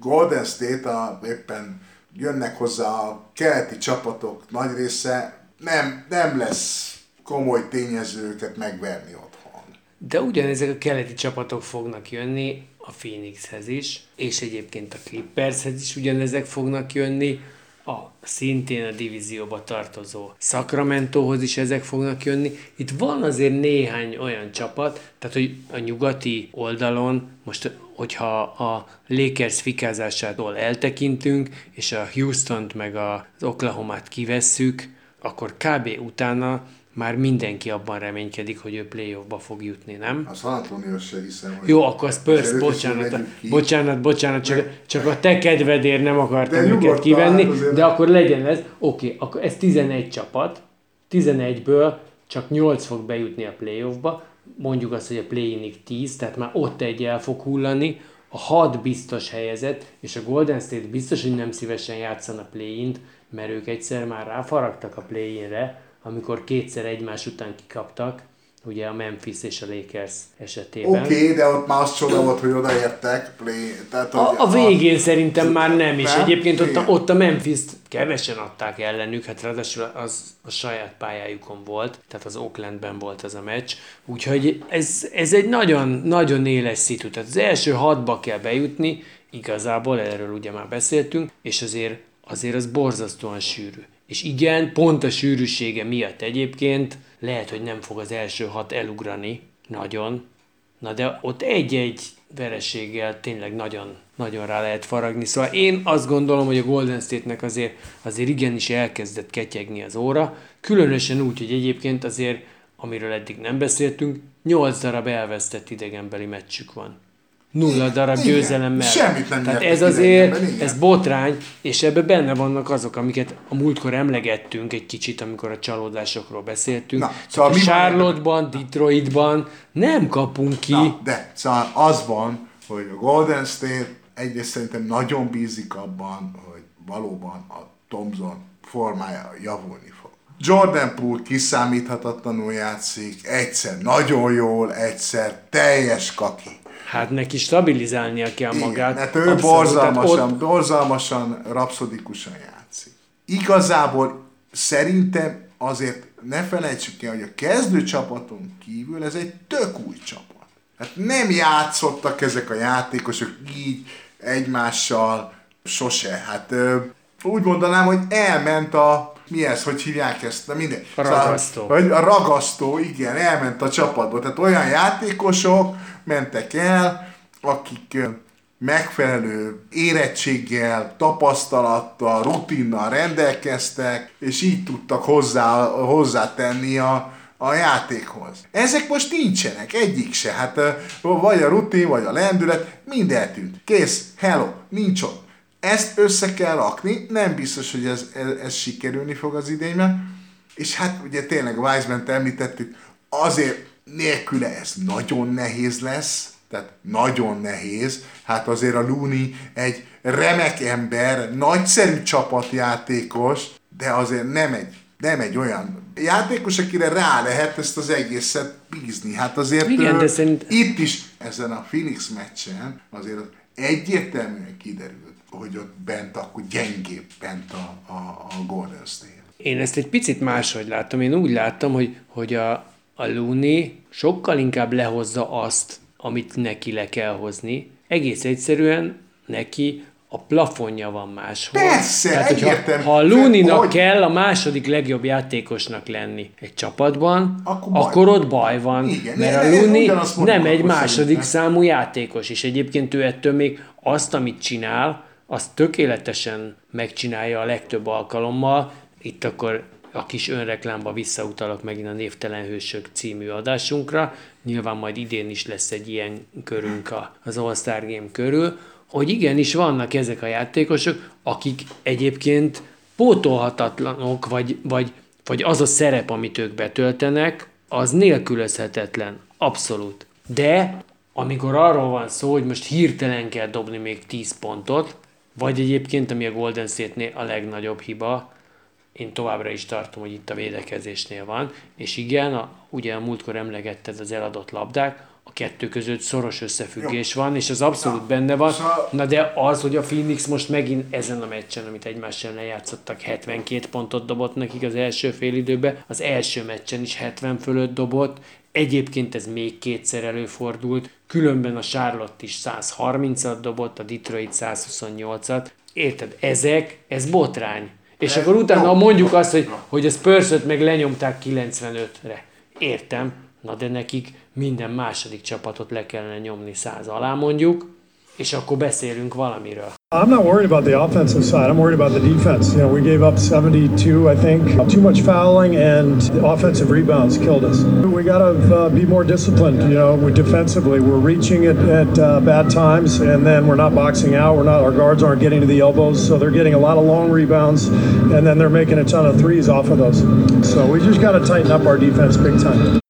B: Golden State a, éppen jönnek hozzá a keleti csapatok nagy része, nem, nem lesz komoly tényezőket megverni otthon.
A: de ugyanezek a keleti csapatok fognak jönni a Phoenixhez is, és egyébként a Clippershez is ugyanezek fognak jönni, a szintén a divízióba tartozó Sacramentohoz is ezek fognak jönni. Itt van azért néhány olyan csapat, tehát hogy a nyugati oldalon, most hogyha a Lakers fikázásától eltekintünk, és a Houston-t meg az Oklahoma-t kivesszük, akkor kb. utána már mindenki abban reménykedik, hogy ő playoffba fog jutni, nem?
B: A San Antonio se hiszem, hogy...
A: Jó, akkor Spurs, bocsánat, bocsánat, bocsánat, csak, csak a te kedvedért nem akartam
B: De
A: őket kivenni,
B: azért-
A: de akkor legyen ez, oké, akkor ez 11 csapat, 11-ből csak 8 fog bejutni a playoffba, mondjuk azt, hogy a play-inig 10, tehát már ott egy el fog hullani, a 6 biztos helyezett, és a Golden State biztos, hogy nem szívesen játszana play-int, mert ők egyszer már ráfaragtak a play-inre, amikor kétszer egymás után kikaptak, ugye a Memphis és a Lakers esetében.
B: Oké, okay, de ott már az csoda volt, hogy odaértek. Play, tehát,
A: A, a végén szerintem már nem is.
B: Nem?
A: Egyébként ott a, ott a Memphis-t kevesen adták ellenük, hát ráadásul az a saját pályájukon volt, tehát az Oaklandben volt az a meccs. Úgyhogy ez, ez egy nagyon, nagyon éles szitu. Tehát az első hatba kell bejutni, igazából erről ugye már beszéltünk, és azért, azért az borzasztóan sűrű. És igen, pont a sűrűsége miatt egyébként lehet, hogy nem fog az első hat elugrani nagyon, Na de ott egy-egy vereséggel tényleg nagyon, nagyon rá lehet faragni. Szóval én azt gondolom, hogy a Golden State-nek azért, azért igenis elkezdett ketyegni az óra, különösen úgy, hogy egyébként azért, amiről eddig nem beszéltünk, 8 darab elvesztett idegenbeli meccsük van. Nulla darab
B: Igen.
A: győzelem mellett.
B: Semmit nem
A: Tehát ez azért,
B: igen.
A: ez botrány, és ebben benne vannak azok, amiket a múltkor emlegettünk egy kicsit, amikor a csalódásokról beszéltünk.
B: Na, szóval van
A: Charlotte-ban, Detroitban nem kapunk ki.
B: Na, de szóval az van, hogy a Golden State egyrészt szerintem nagyon bízik abban, hogy valóban a Thompson formája javulni fog. Jordan Poole kiszámíthatatlanul játszik, egyszer nagyon jól, egyszer teljes kaki.
A: Hát neki stabilizálnia kell magát.
B: Igen, mert ő
A: Abszolút,
B: borzalmasan,
A: ott,
B: borzalmasan, rapszodikusan játszik. Igazából szerintem azért ne felejtsük el, hogy a kezdő csapaton kívül ez egy tök új csapat. Hát nem játszottak ezek a játékosok így egymással sose. Hát úgy mondanám, hogy elment a mi ez, hogy hívják ezt, na minden.
A: A ragasztó.
B: Szóval, hogy a ragasztó, igen, elment a csapatba. Tehát olyan játékosok mentek el, akik megfelelő érettséggel, tapasztalattal, rutinnal rendelkeztek, és így tudtak hozzá, hozzátenni a, a játékhoz. Ezek most nincsenek, egyik se. Hát vagy a rutin, vagy a lendület, mind eltűnt. Kész, hello, nincs ott. Ezt össze kell rakni, nem biztos, hogy ez, ez, ez sikerülni fog az idényben. És hát ugye tényleg Wiseman-t említettük, azért nélküle ez nagyon nehéz lesz, tehát nagyon nehéz. Hát azért a Looney egy remek ember, nagyszerű csapatjátékos, de azért nem egy, nem egy olyan játékos, akire rá lehet ezt az egészet bízni. Hát azért
A: Igen, de szerint-
B: itt is ezen a Phoenix meccsen azért az egyértelműen kiderült, hogy ott bent akkor gyengébb bent a, a, a Golden State.
A: Én ezt egy picit máshogy látom. Én úgy láttam, hogy, hogy a, a Looney sokkal inkább lehozza azt, amit neki le kell hozni. Egész egyszerűen neki a plafonja van máshol.
B: Persze,
A: Tehát, hogyha,
B: egyértelmű.
A: ha a Looney-nak
B: Hogy?
A: kell a második legjobb játékosnak lenni egy csapatban,
B: Akkor baj
A: akkor ott baj van.
B: Igen,
A: mert
B: én-
A: a
B: ugyanazt mondom
A: nem egy második
B: szerintem.
A: számú játékos, és egyébként ő ettől még azt, amit csinál, azt tökéletesen megcsinálja a legtöbb alkalommal. Itt akkor a kis önreklámba visszautalok megint a Névtelen Hősök című adásunkra. Nyilván majd idén is lesz egy ilyen körünk az All-Star Game körül, hogy igenis vannak ezek a játékosok, akik egyébként pótolhatatlanok, vagy, vagy, vagy az a szerep, amit ők betöltenek, az nélkülözhetetlen. Abszolút. De amikor arról van szó, hogy most hirtelen kell dobni még 10 pontot, vagy egyébként, ami a Golden State-nél a legnagyobb hiba, én továbbra is tartom, hogy itt a védekezésnél van, és igen, a, ugye a múltkor emlegetted az eladott labdák, a kettő között szoros összefüggés van, és az abszolút benne van.
B: Szóval-
A: Na de az, hogy a Phoenix most megint ezen a meccsen, amit egymás ellen játszottak, 72 pontot dobott nekik az első fél időben, az első meccsen is 70 fölött dobott, Egyébként ez még kétszer előfordult, különben a Charlotte is 130-at dobott, a Detroit 128-at. Érted? Ezek, ez botrány. És akkor utána mondjuk azt, hogy, hogy a spurs meg lenyomták 95-re. Értem, na de nekik minden második csapatot le kellene nyomni 100 alá mondjuk, és akkor beszélünk valamiről.
F: I'm not worried about the offensive side. I'm worried about the defense. You know, we gave up 72, I think. Too much fouling and offensive rebounds killed us. We got to uh, be more disciplined. You know, defensively we're reaching it at uh, bad times, and then we're not boxing out. We're not. Our guards aren't getting to the elbows, so they're getting a lot of long rebounds, and then they're making a ton of threes off of those. So we just got to tighten up our defense big time.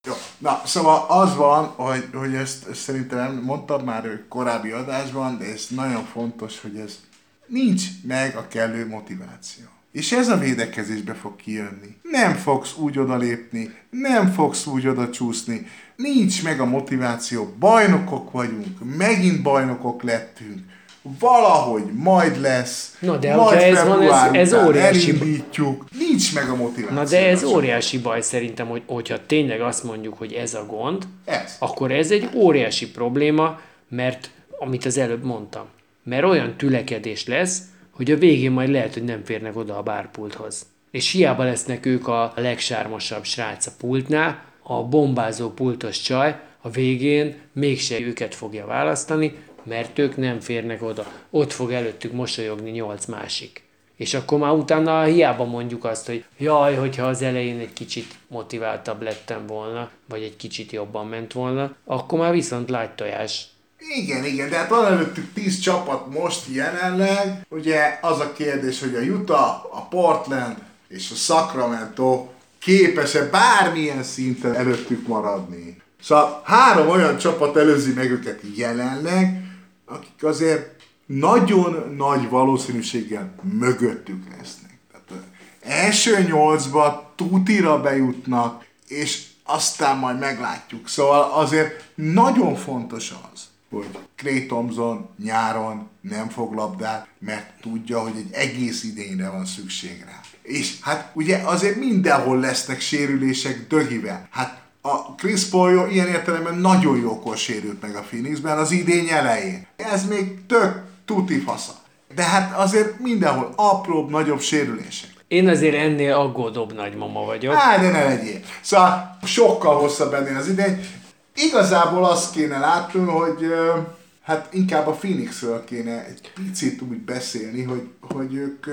B: Na, szóval az van, hogy, hogy ezt, szerintem mondtam már korábbi adásban, de ez nagyon fontos, hogy ez nincs meg a kellő motiváció. És ez a védekezésbe fog kijönni. Nem fogsz úgy odalépni, nem fogsz úgy oda csúszni, nincs meg a motiváció, bajnokok vagyunk, megint bajnokok lettünk, valahogy majd lesz,
A: Na de
B: majd
A: ez van, ez-
B: február
A: ez óriási-
B: elindítjuk, nincs meg a motiváció.
A: Na de ez óriási baj szerintem, hogy, hogyha tényleg azt mondjuk, hogy ez a gond,
B: Ez.
A: akkor ez egy óriási probléma, mert amit az előbb mondtam, mert olyan tülekedés lesz, hogy a végén majd lehet, hogy nem férnek oda a bárpulthoz. És hiába lesznek ők a legsármosabb srác a pultnál, a bombázó pultos csaj a végén mégse őket fogja választani, mert ők nem férnek oda. Ott fog előttük mosolyogni nyolc másik. És akkor már utána hiába mondjuk azt, hogy jaj, hogyha az elején egy kicsit motiváltabb lettem volna, vagy egy kicsit jobban ment volna, akkor már viszont lágy tojás.
B: Igen, igen, de hát van előttük 10 csapat most jelenleg. Ugye az a kérdés, hogy a Utah, a Portland és a Sacramento képes-e bármilyen szinten előttük maradni. Szóval három olyan csapat előzi meg őket jelenleg, akik azért nagyon nagy valószínűséggel mögöttük lesznek. Tehát első nyolcba tutira bejutnak, és aztán majd meglátjuk. Szóval azért nagyon fontos az, hogy Clay Thompson nyáron nem fog labdát, mert tudja, hogy egy egész idényre van szükség rá. És hát ugye azért mindenhol lesznek sérülések dögivel. Hát a Chris Paul ilyen értelemben nagyon jókor sérült meg a Phoenixben az idény elején. Ez még tök tuti fasza. De hát azért mindenhol apróbb, nagyobb sérülések.
A: Én azért ennél aggódóbb nagymama vagyok.
B: Á, de ne legyél. Szóval sokkal hosszabb ennél az idény. Igazából azt kéne látni, hogy hát inkább a Phoenixről kéne egy picit úgy beszélni, hogy, hogy ők,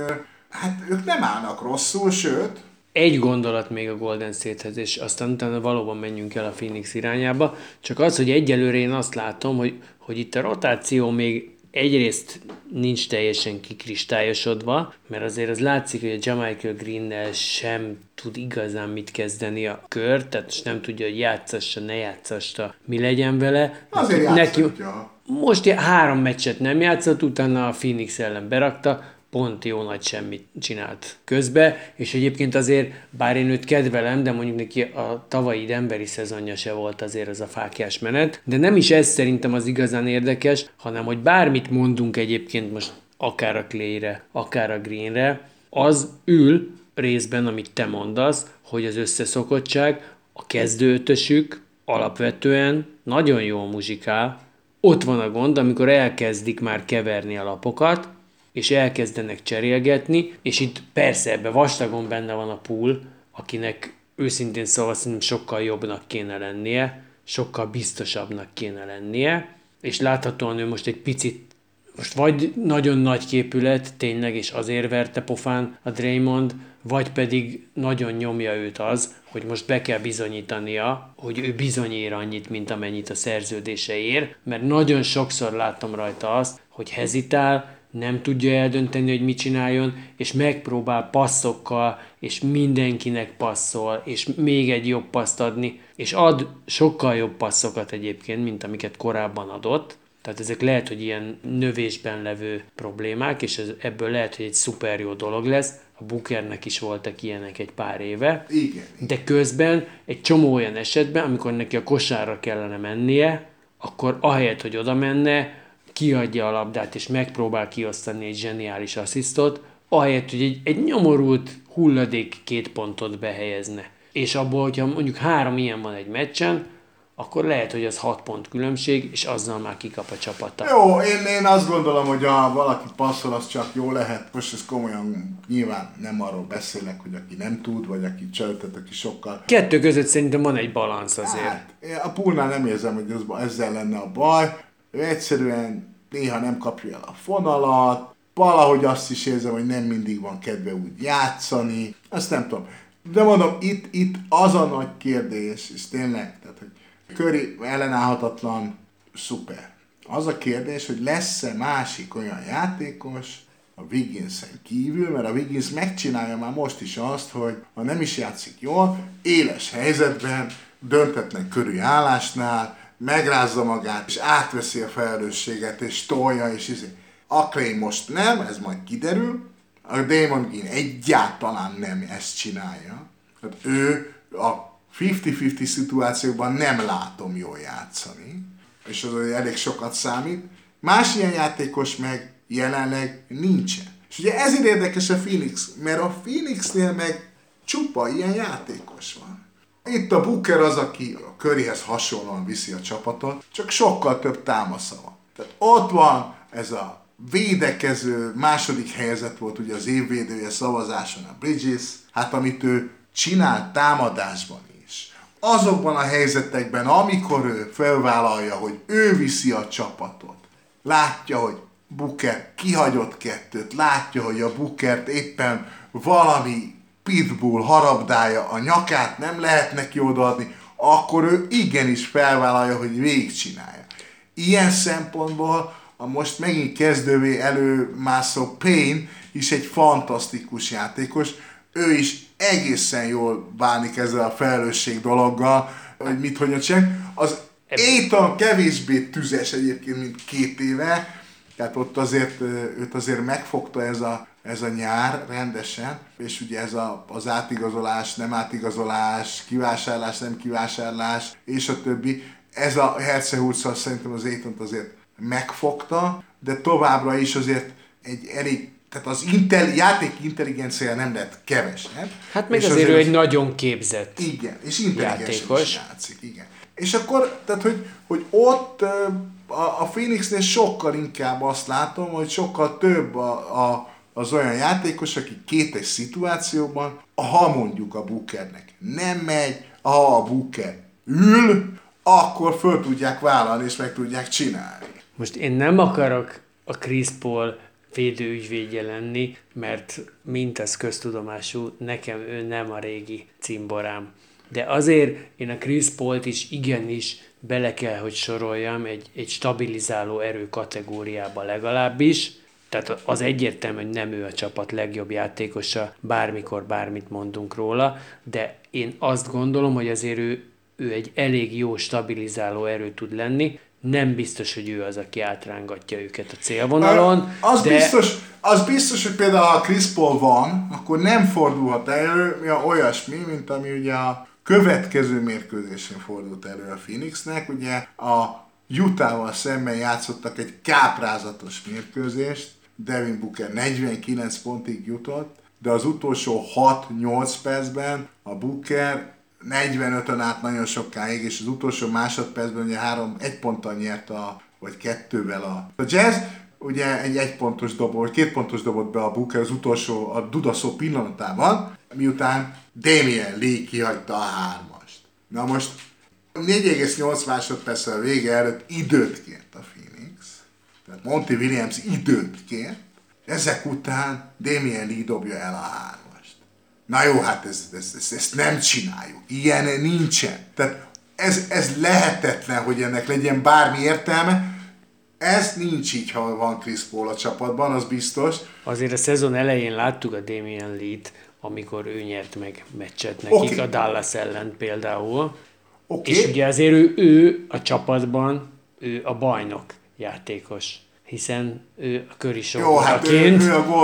B: hát ők nem állnak rosszul, sőt,
A: egy gondolat még a Golden State-hez, és aztán utána valóban menjünk el a Phoenix irányába. Csak az, hogy egyelőre én azt látom, hogy, hogy itt a rotáció még egyrészt nincs teljesen kikristályosodva, mert azért az látszik, hogy a Jamaica green sem tud igazán mit kezdeni a kör, tehát most nem tudja, hogy játszassa, ne játszassa, mi legyen vele.
B: Azért
A: Neki,
B: játszhatja.
A: most három meccset nem játszott, utána a Phoenix ellen berakta, pont jó nagy semmit csinált közbe, és egyébként azért, bár én őt kedvelem, de mondjuk neki a tavalyi emberi szezonja se volt azért az a fákjás menet, de nem is ez szerintem az igazán érdekes, hanem hogy bármit mondunk egyébként most akár a Clay-re, akár a Greenre, az ül részben, amit te mondasz, hogy az összeszokottság, a kezdőötösük alapvetően nagyon jól muzsikál, ott van a gond, amikor elkezdik már keverni a lapokat, és elkezdenek cserélgetni, és itt persze ebbe vastagon benne van a pool, akinek őszintén szóval szerintem sokkal jobbnak kéne lennie, sokkal biztosabbnak kéne lennie, és láthatóan ő most egy picit most vagy nagyon nagy képület, tényleg, és azért verte pofán a Draymond, vagy pedig nagyon nyomja őt az, hogy most be kell bizonyítania, hogy ő bizonyír annyit, mint amennyit a szerződése ér, mert nagyon sokszor láttam rajta azt, hogy hezitál, nem tudja eldönteni, hogy mit csináljon, és megpróbál passzokkal, és mindenkinek passzol, és még egy jobb paszt adni, és ad sokkal jobb passzokat egyébként, mint amiket korábban adott, tehát ezek lehet, hogy ilyen növésben levő problémák, és ez, ebből lehet, hogy egy szuper jó dolog lesz. A Bookernek is voltak ilyenek egy pár éve.
B: Igen.
A: De közben egy csomó olyan esetben, amikor neki a kosárra kellene mennie, akkor ahelyett, hogy oda menne, kiadja a labdát és megpróbál kiosztani egy zseniális asszisztot, ahelyett, hogy egy, egy nyomorult hulladék két pontot behelyezne. És abból, hogyha mondjuk három ilyen van egy meccsen, akkor lehet, hogy az hat pont különbség, és azzal már kikap a csapata.
B: Jó, én, én azt gondolom, hogy ha valaki passzol, az csak jó lehet. Most ez komolyan nyilván nem arról beszélek, hogy aki nem tud, vagy aki csöltet, aki sokkal...
A: Kettő között szerintem van egy balansz azért.
B: Hát, a poolnál nem érzem, hogy az, ezzel lenne a baj. Ő egyszerűen néha nem kapja el a fonalat, valahogy azt is érzem, hogy nem mindig van kedve úgy játszani, azt nem tudom. De mondom, itt, itt az a nagy kérdés, és tényleg, tehát, hogy Köri ellenállhatatlan, szuper. Az a kérdés, hogy lesz-e másik olyan játékos, a Wigginsen kívül, mert a Wiggins megcsinálja már most is azt, hogy ha nem is játszik jól, éles helyzetben, döntetlen körű állásnál, megrázza magát, és átveszi a felelősséget, és tolja, és izé. A Clay most nem, ez majd kiderül, a Damon Green egyáltalán nem ezt csinálja. Hát ő a 50-50 szituációban nem látom jól játszani, és az elég sokat számít. Más ilyen játékos meg jelenleg nincsen. És ugye ezért érdekes a Phoenix, mert a Phoenixnél meg csupa ilyen játékos van. Itt a Booker az, aki a körihez hasonlóan viszi a csapatot, csak sokkal több támasza van. Tehát ott van ez a védekező, második helyzet volt ugye az évvédője szavazáson a Bridges, hát amit ő csinál támadásban is. Azokban a helyzetekben, amikor ő felvállalja, hogy ő viszi a csapatot, látja, hogy Booker kihagyott kettőt, látja, hogy a Bookert éppen valami pitbull harabdája a nyakát, nem lehet neki odaadni, akkor ő igenis felvállalja, hogy végigcsinálja. Ilyen szempontból a most megint kezdővé előmászó Payne is egy fantasztikus játékos, ő is egészen jól bánik ezzel a felelősség dologgal, hogy mit hogy csinálják. Az Étan kevésbé tüzes egyébként, mint két éve, Tehát ott azért, őt azért megfogta ez a, ez a nyár rendesen, és ugye ez a, az átigazolás, nem átigazolás, kivásárlás, nem kivásárlás, és a többi. Ez a Hercehurszal szerintem az Étont azért megfogta, de továbbra is azért egy elég tehát az intel, játék intelligenciája nem lett kevesebb.
A: Hát meg és azért, azért ő egy nagyon képzett
B: Igen, és intelligens is játszik, igen. És akkor, tehát hogy, hogy ott a, a Phoenixnél sokkal inkább azt látom, hogy sokkal több a, a, az olyan játékos, aki kétes szituációban, ha mondjuk a Bookernek nem megy, ha a Booker ül, akkor föl tudják vállalni és meg tudják csinálni.
A: Most én nem akarok a Chris Paul védőügyvédje lenni, mert mint ez köztudomású, nekem ő nem a régi cimborám. De azért én a Chris Paul-t is igenis bele kell, hogy soroljam egy, egy stabilizáló erő kategóriába legalábbis, tehát az egyértelmű, hogy nem ő a csapat legjobb játékosa, bármikor bármit mondunk róla, de én azt gondolom, hogy azért ő, ő egy elég jó stabilizáló erő tud lenni, nem biztos, hogy ő az, aki átrángatja őket a célvonalon.
B: Az, de... biztos, az biztos, hogy például ha Chris Paul van, akkor nem fordulhat elő ja, olyasmi, mint ami ugye a következő mérkőzésén fordult elő a Phoenixnek. Ugye a Utah-val szemben játszottak egy káprázatos mérkőzést, Devin Booker 49 pontig jutott, de az utolsó 6-8 percben a Booker 45-ön át nagyon sokáig, és az utolsó másodpercben ugye három, egy ponttal nyert a, vagy kettővel a, a Jazz, ugye egy egy pontos dobot, vagy két pontos dobot be a Booker az utolsó, a dudaszó pillanatában, miután Damien Lee kihagyta a hármast. Na most 4,8 másodperccel vége előtt időt kért a Phoenix, tehát Monty Williams időt kért, ezek után Damien Lee dobja el a hármast. Na jó, hát ez, ez, ez, ezt nem csináljuk. Ilyen nincsen. Tehát ez, ez lehetetlen, hogy ennek legyen bármi értelme. Ez nincs így, ha van Chris Paul a csapatban, az biztos.
A: Azért a szezon elején láttuk a Damian Lee-t, amikor ő nyert meg meccset nekik, okay. a Dallas ellen például. Okay. És ugye azért ő, ő a csapatban, ő a bajnok játékos hiszen ő a köri hát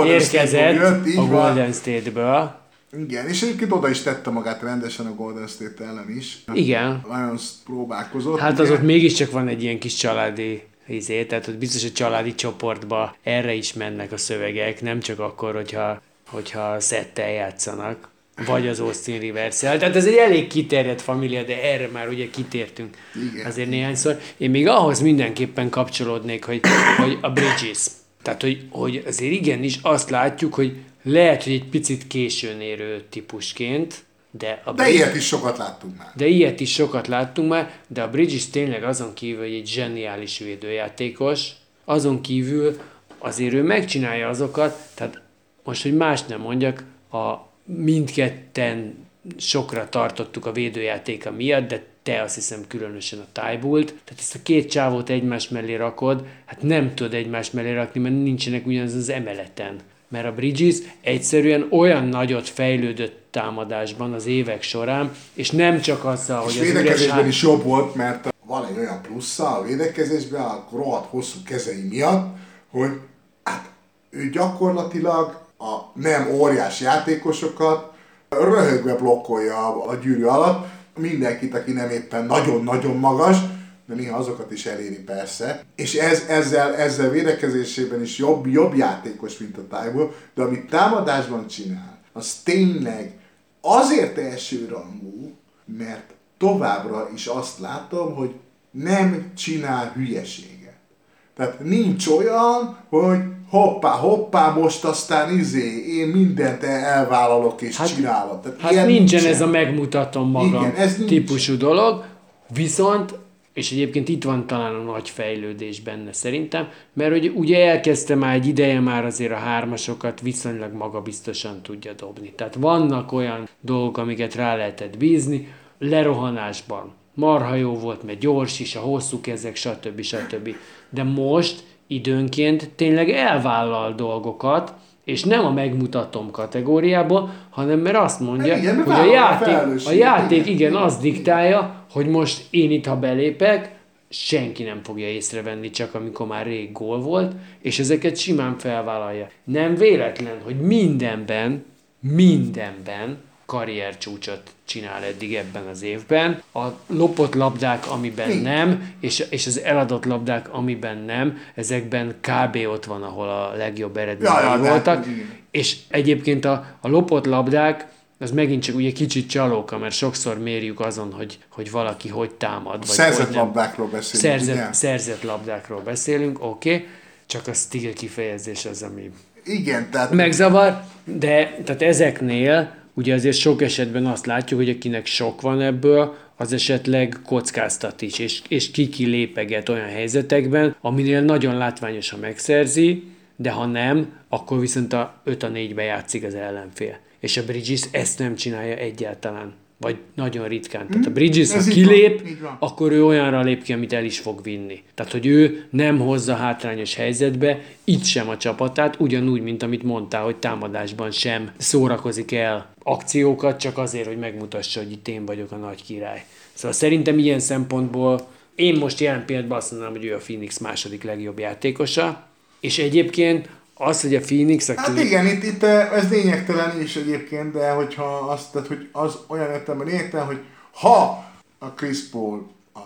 A: érkezett a Golden State-ből,
B: igen, és egyébként oda is tette magát rendesen a Golden State ellen is.
A: Igen.
B: Lions próbálkozott.
A: Hát az ott mégiscsak van egy ilyen kis családi izé, tehát hogy biztos, hogy családi csoportba erre is mennek a szövegek, nem csak akkor, hogyha, hogyha szettel játszanak, vagy az Austin rivers -el. Tehát ez egy elég kiterjedt família, de erre már ugye kitértünk Igen. azért néhányszor. Én még ahhoz mindenképpen kapcsolódnék, hogy, hogy a Bridges. Tehát, hogy, hogy azért igenis azt látjuk, hogy lehet, hogy egy picit későn érő típusként, de, a
B: de ilyet is sokat láttunk már.
A: De ilyet is sokat láttunk már, de a Bridges tényleg azon kívül, hogy egy zseniális védőjátékos, azon kívül azért ő megcsinálja azokat, tehát most, hogy más nem mondjak, a mindketten sokra tartottuk a védőjátéka miatt, de te azt hiszem különösen a tájbult. Tehát ezt a két csávót egymás mellé rakod, hát nem tudod egymás mellé rakni, mert nincsenek ugyanaz az emeleten mert a Bridges egyszerűen olyan nagyot fejlődött támadásban az évek során, és nem csak azzal, hogy
B: az védekezésben is jobb volt, mert van egy olyan plusza a védekezésben, a rohadt hosszú kezei miatt, hogy hát ő gyakorlatilag a nem óriás játékosokat röhögve blokkolja a gyűrű alatt, mindenkit, aki nem éppen nagyon-nagyon magas, de néha azokat is eléri persze. És ez, ezzel, ezzel védekezésében is jobb, jobb játékos, mint a Tájból, de amit támadásban csinál, az tényleg azért elsőrangú, mert továbbra is azt látom, hogy nem csinál hülyeséget. Tehát nincs olyan, hogy hoppá, hoppá, most aztán izé, én mindent elvállalok és hát, csinálok. Tehát
A: hát nincsen, nincsen ez a megmutatom magam Igen, ez típusú nincs. dolog, viszont és egyébként itt van talán a nagy fejlődés benne szerintem, mert hogy ugye elkezdte már egy ideje már azért a hármasokat viszonylag magabiztosan tudja dobni. Tehát vannak olyan dolgok, amiket rá lehetett bízni, lerohanásban marha jó volt, mert gyors is, a hosszú kezek, stb. stb. De most időnként tényleg elvállal dolgokat, és nem a megmutatom kategóriából, hanem mert azt mondja, igen, hogy a játék, a, a játék igen, igen, azt diktálja, hogy most én itt, ha belépek, senki nem fogja észrevenni, csak amikor már rég gól volt, és ezeket simán felvállalja. Nem véletlen, hogy mindenben, mindenben karriercsúcsot csinál eddig ebben az évben. A lopott labdák, amiben nem, és, és az eladott labdák, amiben nem, ezekben kb. ott van, ahol a legjobb eredményei
B: Ja, ja, de-
A: voltak.
B: igen.
A: És egyébként a, a lopott labdák, az megint csak ugye kicsit csalóka, mert sokszor mérjük azon, hogy, hogy valaki hogy támad. Vagy
B: Szerzett
A: hogy
B: labdákról beszélünk?
A: Szerzett, szerzett labdákról beszélünk, oké. Okay. Csak a stíl kifejezés az, ami
B: Igen, tehát
A: megzavar, de tehát ezeknél ugye azért sok esetben azt látjuk, hogy akinek sok van ebből, az esetleg kockáztat is, és, és kiki lépeget olyan helyzetekben, aminél nagyon látványosan megszerzi, de ha nem, akkor viszont a 5 a 4-be játszik az ellenfél. És a Bridges ezt nem csinálja egyáltalán. Vagy nagyon ritkán. Tehát a Bridges,
B: Ez
A: ha
B: van,
A: kilép,
B: van.
A: akkor ő olyanra lép ki, amit el is fog vinni. Tehát, hogy ő nem hozza hátrányos helyzetbe, itt sem a csapatát, ugyanúgy, mint amit mondtál, hogy támadásban sem szórakozik el akciókat, csak azért, hogy megmutassa, hogy itt én vagyok a nagy király. Szóval szerintem ilyen szempontból én most jelen pillanatban azt mondanám, hogy ő a Phoenix második legjobb játékosa, és egyébként az, hogy a Phoenix, aki...
B: Hát igen, itt, itt eh, ez lényegtelen is egyébként, de hogyha azt, tehát, hogy az olyan értelemben lényegtelen, hogy ha a Chris Paul a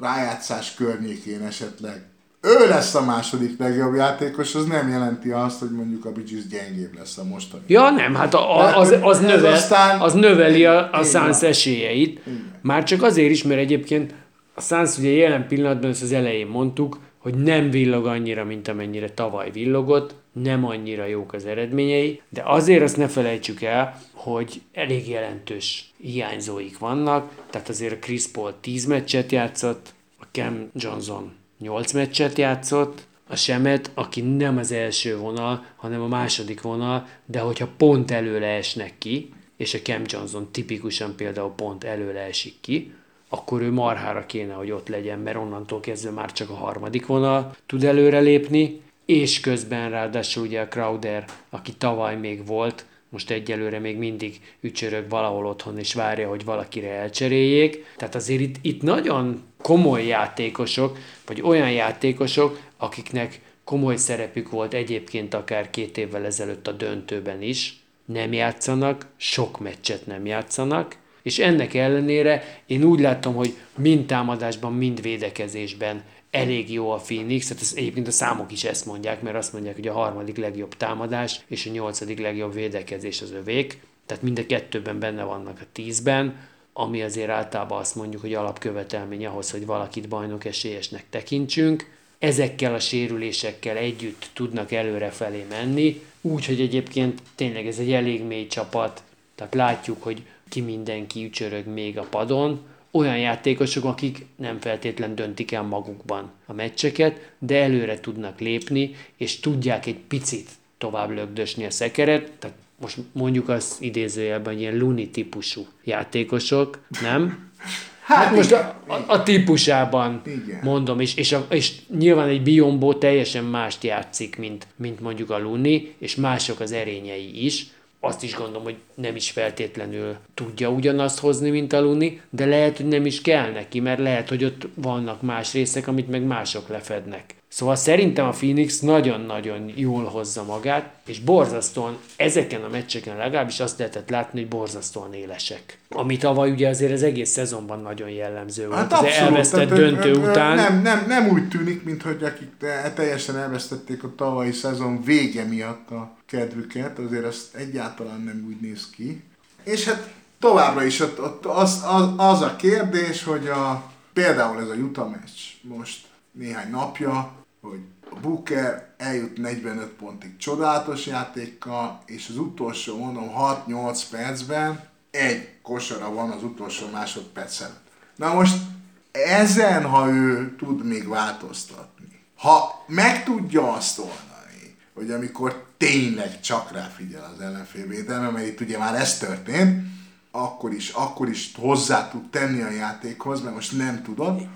B: rájátszás környékén esetleg ő lesz a második legjobb játékos, az nem jelenti azt, hogy mondjuk a Bridges gyengébb lesz a mostani.
A: Ja, nem, hát a, a, az, az, növel,
B: aztán-
A: az növeli a, a Suns esélyeit. Már csak azért is, mert egyébként a Suns ugye jelen pillanatban, ezt az elején mondtuk, hogy nem villog annyira, mint amennyire tavaly villogott, nem annyira jók az eredményei, de azért azt ne felejtsük el, hogy elég jelentős hiányzóik vannak, tehát azért a Chris Paul 10 meccset játszott, a Cam Johnson 8 meccset játszott, a Semet, aki nem az első vonal, hanem a második vonal, de hogyha pont előle esnek ki, és a Cam Johnson tipikusan például pont előle esik ki, akkor ő marhára kéne, hogy ott legyen, mert onnantól kezdve már csak a harmadik vonal tud előrelépni, és közben ráadásul ugye a Crowder, aki tavaly még volt, most egyelőre még mindig ücsörög valahol otthon, és várja, hogy valakire elcseréljék. Tehát azért itt, itt nagyon komoly játékosok, vagy olyan játékosok, akiknek komoly szerepük volt egyébként akár két évvel ezelőtt a döntőben is, nem játszanak, sok meccset nem játszanak, és ennek ellenére én úgy látom, hogy mind támadásban, mind védekezésben elég jó a Phoenix, tehát ez egyébként a számok is ezt mondják, mert azt mondják, hogy a harmadik legjobb támadás és a nyolcadik legjobb védekezés az övék, tehát mind a kettőben benne vannak a tízben, ami azért általában azt mondjuk, hogy alapkövetelmény ahhoz, hogy valakit bajnok esélyesnek tekintsünk. Ezekkel a sérülésekkel együtt tudnak előrefelé menni, úgyhogy egyébként tényleg ez egy elég mély csapat, tehát látjuk, hogy ki mindenki ücsörög még a padon, olyan játékosok, akik nem feltétlen döntik el magukban a meccseket, de előre tudnak lépni, és tudják egy picit tovább lögdösni a szekeret, tehát most mondjuk az idézőjelben ilyen Luni típusú játékosok, nem? Hát most a, a, a típusában
B: Igen.
A: mondom, és, és, a, és nyilván egy Biombó teljesen mást játszik, mint, mint mondjuk a Luni, és mások az erényei is. Azt is gondolom, hogy nem is feltétlenül tudja ugyanazt hozni, mint a Luni, de lehet, hogy nem is kell neki, mert lehet, hogy ott vannak más részek, amit meg mások lefednek. Szóval szerintem a Phoenix nagyon-nagyon jól hozza magát, és borzasztóan ezeken a meccseken legalábbis azt lehetett látni, hogy borzasztóan élesek. Ami tavaly ugye azért az egész szezonban nagyon jellemző volt.
B: Hát
A: az
B: abszolút.
A: elvesztett
B: tehát,
A: döntő
B: ö, ö,
A: után.
B: Nem, nem, nem úgy tűnik, mint hogy akik te- teljesen elvesztették a tavalyi szezon vége miatt a kedvüket, azért ezt egyáltalán nem úgy néz ki. És hát továbbra is ott, ott az, az, az, a kérdés, hogy a, például ez a Utah meccs most néhány napja, hogy a Booker eljut 45 pontig csodálatos játékkal, és az utolsó, mondom, 6-8 percben egy kosara van az utolsó másodperc előtt. Na most ezen, ha ő tud még változtatni, ha meg tudja azt oldani, hogy amikor tényleg csak ráfigyel az ellenfél védelme, mert itt ugye már ez történt, akkor is, akkor is hozzá tud tenni a játékhoz, mert most nem tudod,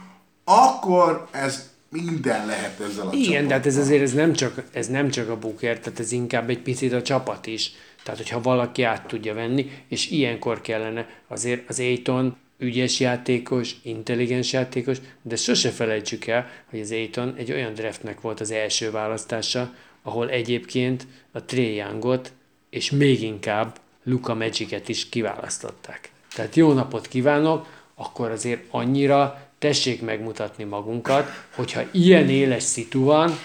B: akkor ez minden lehet ezzel a
A: Igen, de hát ez azért ez nem, csak, ez nem csak a Booker, tehát ez inkább egy picit a csapat is. Tehát, hogyha valaki át tudja venni, és ilyenkor kellene azért az Aiton ügyes játékos, intelligens játékos, de sose felejtsük el, hogy az Aiton egy olyan draftnek volt az első választása, ahol egyébként a Youngot és még inkább Luka Magicet is kiválasztották. Tehát jó napot kívánok, akkor azért annyira tessék megmutatni magunkat, hogyha ilyen éles szitu van,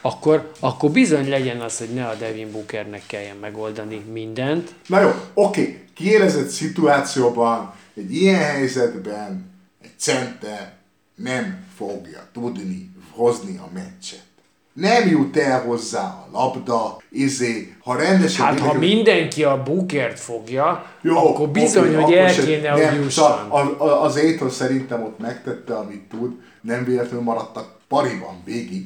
A: akkor, akkor bizony legyen az, hogy ne a Devin Bookernek kelljen megoldani mindent.
B: Na jó, oké, kiélezett szituációban, egy ilyen helyzetben egy center nem fogja tudni hozni a meccset. Nem jut el hozzá a labda, izé, ha rendesen...
A: Hát ha
B: mindenki-
A: a Bookert fogja,
B: Jó,
A: akkor bizony,
B: oké,
A: hogy el kéne,
B: nem,
A: hogy jusson.
B: a, a, az Aiton szerintem ott megtette, amit tud, nem véletlenül maradtak pariban végig,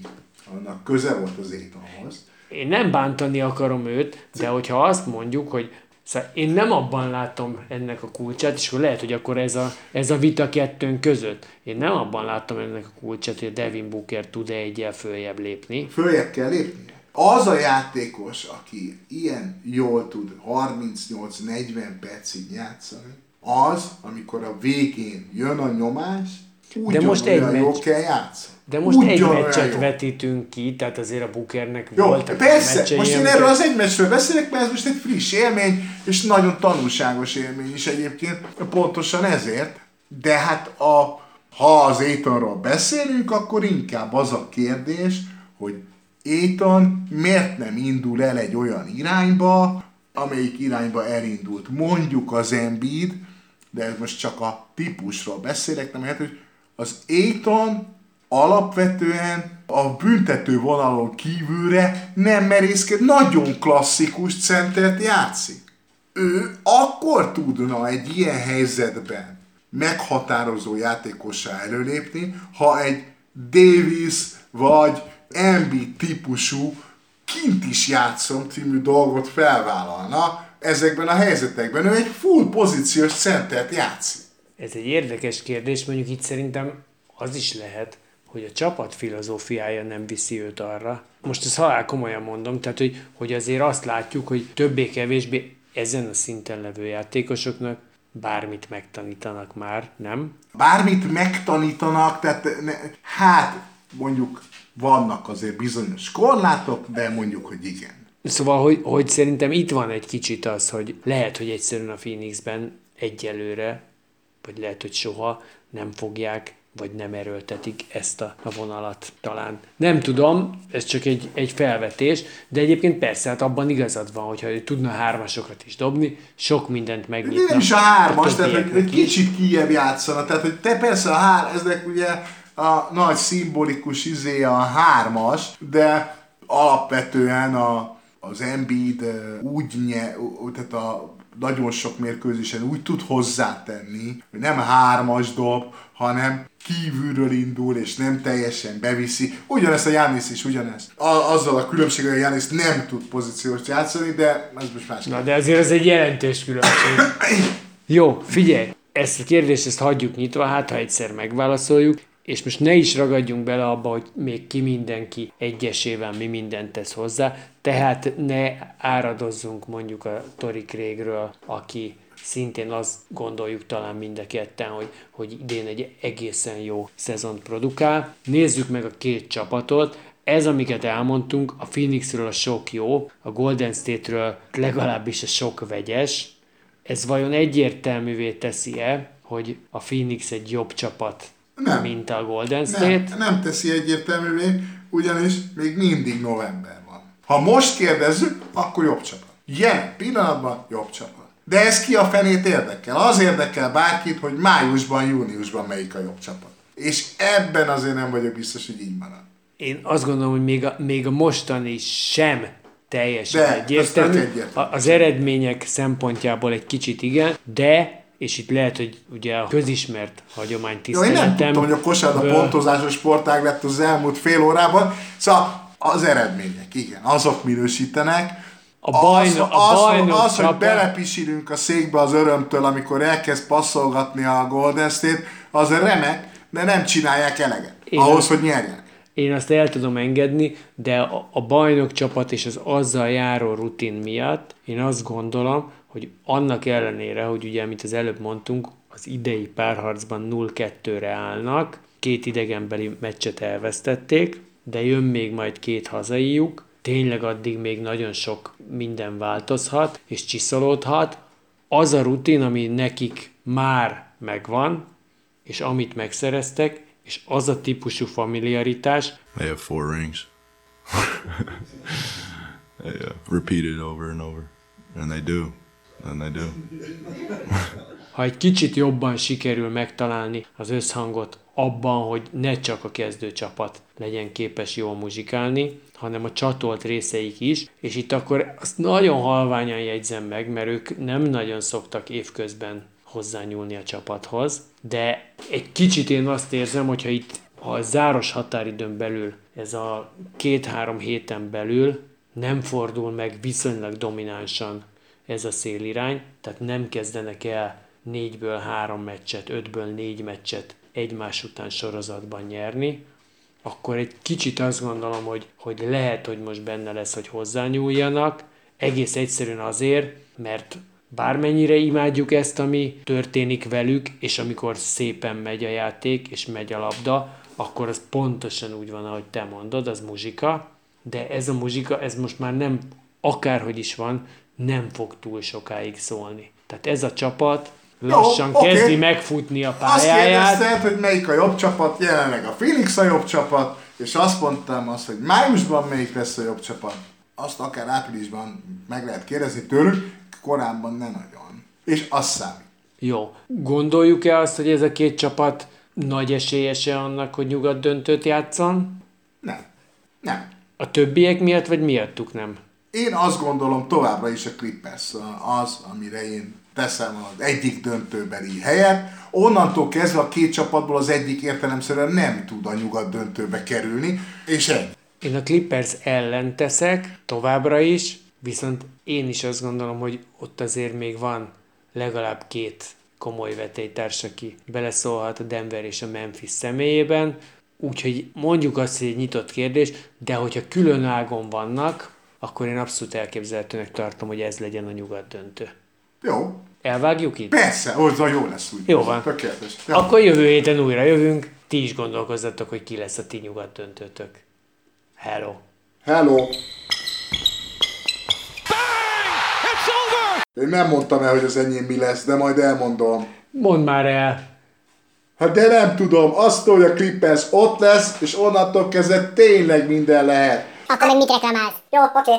B: annak köze volt az Aitonhoz.
A: Én nem bántani akarom őt, de hogyha azt mondjuk, hogy Szóval én nem abban látom ennek a kulcsát, és akkor lehet, hogy akkor ez a, ez a vita kettőnk között. Én nem abban látom ennek a kulcsát, hogy Devin Booker tud-e egyel följebb lépni.
B: Följebb kell lépnie. Az a játékos, aki ilyen jól tud 38-40 percig játszani, az, amikor a végén jön a nyomás, ugyanolyan
A: most egy
B: jó
A: meccs.
B: kell játszani.
A: De most egy
B: Ugyanolyan
A: meccset
B: jó.
A: vetítünk ki, tehát azért a Bookernek
B: Jó,
A: voltak
B: persze,
A: meccsei,
B: most én erről az egy meccsről beszélek, mert ez most egy friss élmény, és nagyon tanulságos élmény is egyébként, pontosan ezért. De hát a, ha az Aitonról beszélünk, akkor inkább az a kérdés, hogy Aiton miért nem indul el egy olyan irányba, amelyik irányba elindult. Mondjuk az Embiid, de most csak a típusról beszélek, nem lehet, hogy az Aiton alapvetően a büntető vonalon kívülre nem merészked, nagyon klasszikus centert játszik. Ő akkor tudna egy ilyen helyzetben meghatározó játékossá előlépni, ha egy Davis vagy Embiid típusú kint is játszom című dolgot felvállalna ezekben a helyzetekben. Ő egy full pozíciós centert játszik.
A: Ez egy érdekes kérdés, mondjuk itt szerintem az is lehet, hogy a csapat filozófiája nem viszi őt arra. Most ezt halál komolyan mondom, tehát hogy, hogy azért azt látjuk, hogy többé-kevésbé ezen a szinten levő játékosoknak bármit megtanítanak már, nem?
B: Bármit megtanítanak, tehát ne, hát mondjuk vannak azért bizonyos korlátok, de mondjuk, hogy igen.
A: Szóval, hogy, hogy szerintem itt van egy kicsit az, hogy lehet, hogy egyszerűen a Phoenixben egyelőre, vagy lehet, hogy soha nem fogják, vagy nem erőltetik ezt a, a vonalat talán. Nem tudom, ez csak egy, egy felvetés, de egyébként persze, hát abban igazad van, hogyha ő tudna hármasokat is dobni, sok mindent
B: De
A: megnyitna.
B: nem is a hármas, tehát egy
A: is.
B: kicsit kijebb játszana. Tehát, hogy te persze a hár, ezek ugye a nagy szimbolikus izé a hármas, de alapvetően a, az Embiid úgy nye, tehát a nagyon sok mérkőzésen úgy tud hozzátenni, hogy nem hármas dob, hanem kívülről indul, és nem teljesen beviszi. Ugyanezt a Jánisz is, ugyanezt. A, azzal a különbséggel, hogy a Jánisz nem tud pozíciós játszani, de ez most más.
A: Na, de azért ez egy jelentős különbség. Jó, figyelj, ezt a kérdést ezt hagyjuk nyitva, hát ha egyszer megválaszoljuk, és most ne is ragadjunk bele abba, hogy még ki mindenki egyesével mi mindent tesz hozzá, tehát ne áradozzunk mondjuk a Tori Craigről, aki szintén azt gondoljuk talán mind a ketten, hogy, hogy idén egy egészen jó szezont produkál. Nézzük meg a két csapatot, ez, amiket elmondtunk, a Phoenixről a sok jó, a Golden State-ről legalábbis a sok vegyes. Ez vajon egyértelművé teszi-e, hogy a Phoenix egy jobb csapat,
B: Nem.
A: mint a Golden State?
B: Nem, nem teszi egyértelművé, ugyanis még mindig november van. Ha most kérdezzük, akkor jobb csapat. Jelen pillanatban jobb csapat. De ez ki a fenét érdekel? Az érdekel bárkit, hogy májusban, júniusban melyik a jobb csapat. És ebben azért nem vagyok biztos, hogy így marad.
A: Én azt gondolom, hogy még a, még a mostani sem teljesen
B: De,
A: egyértelmű. Az eredmények szempontjából egy kicsit igen, de és itt lehet, hogy ugye a közismert hagyomány
B: Jó, én nem tudtam, hogy a kosárlabda pontozásos sportág lett az elmúlt fél órában. Szóval az eredmények, igen, azok minősítenek.
A: A bajnok-
B: az,
A: a
B: az,
A: bajnok
B: az, hogy
A: csapat-
B: belepisilünk a székbe az örömtől, amikor elkezd passzolgatni a Golden State, az remek, de nem csinálják eleget.
A: Én
B: ahhoz, hogy nyerjenek.
A: Én azt el tudom engedni, de a, a bajnok csapat és az azzal járó rutin miatt én azt gondolom, hogy annak ellenére, hogy ugye, amit az előbb mondtunk, az idei párharcban 0-2-re állnak, két idegenbeli meccset elvesztették, de jön még majd két hazaijuk, tényleg addig még nagyon sok minden változhat és csiszolódhat. Az a rutin, ami nekik már megvan, és amit megszereztek, és az a típusú familiaritás,
C: They have four rings. they uh, over and over, and they do, and they do.
A: ha egy kicsit jobban sikerül megtalálni az összhangot abban, hogy ne csak a kezdőcsapat legyen képes jól muzsikálni, hanem a csatolt részeik is, és itt akkor azt nagyon halványan jegyzem meg, mert ők nem nagyon szoktak évközben hozzányúlni a csapathoz, de egy kicsit én azt érzem, hogyha itt a záros határidőn belül, ez a két-három héten belül nem fordul meg viszonylag dominánsan ez a szélirány, tehát nem kezdenek el négyből három meccset, ötből négy meccset egymás után sorozatban nyerni, akkor egy kicsit azt gondolom, hogy, hogy lehet, hogy most benne lesz, hogy hozzányúljanak, egész egyszerűen azért, mert bármennyire imádjuk ezt, ami történik velük, és amikor szépen megy a játék, és megy a labda, akkor az pontosan úgy van, ahogy te mondod, az muzsika, de ez a muzsika, ez most már nem, akárhogy is van, nem fog túl sokáig szólni. Tehát ez a csapat lassan
B: oké.
A: kezdi megfutni a
B: Azt
A: pályáját.
B: kérdezted, hogy melyik a jobb csapat, jelenleg a Phoenix a jobb csapat, és azt mondtam azt, hogy májusban melyik lesz a jobb csapat. Azt akár áprilisban meg lehet kérdezni tőlük, korábban nem nagyon. És az számít.
A: Jó. Gondoljuk-e azt, hogy ez a két csapat nagy esélyese annak, hogy nyugat döntőt játszon?
B: Nem. Nem.
A: A többiek miatt, vagy miattuk nem?
B: Én azt gondolom továbbra is a Clippers az, amire én teszem az egyik döntőbeli helyet. Onnantól kezdve a két csapatból az egyik értelemszerűen nem tud a nyugat döntőbe kerülni, és ennyi.
A: Én a Clippers ellen teszek, továbbra is, viszont én is azt gondolom, hogy ott azért még van legalább két komoly vetélytárs, aki beleszólhat a Denver és a Memphis személyében, úgyhogy mondjuk azt, hogy egy nyitott kérdés, de hogyha külön ágon vannak, akkor én abszolút elképzelhetőnek tartom, hogy ez legyen a nyugat döntő.
B: Jó.
A: Elvágjuk itt?
B: Persze, hozzá jó lesz úgy.
A: Jó van.
B: Tökéletes. Ja.
A: Akkor jövő héten újra jövünk, ti is gondolkozzatok, hogy ki lesz a ti nyugat döntőtök. Hello!
B: Hello.
G: Bang! It's over!
B: Én nem mondtam el, hogy az enyém mi lesz, de majd elmondom.
A: Mondd már el!
B: Hát de nem tudom, azt, hogy a Clippers ott lesz, és onnantól kezdve tényleg minden lehet.
H: Akkor meg mit reklamálsz? Jó, oké.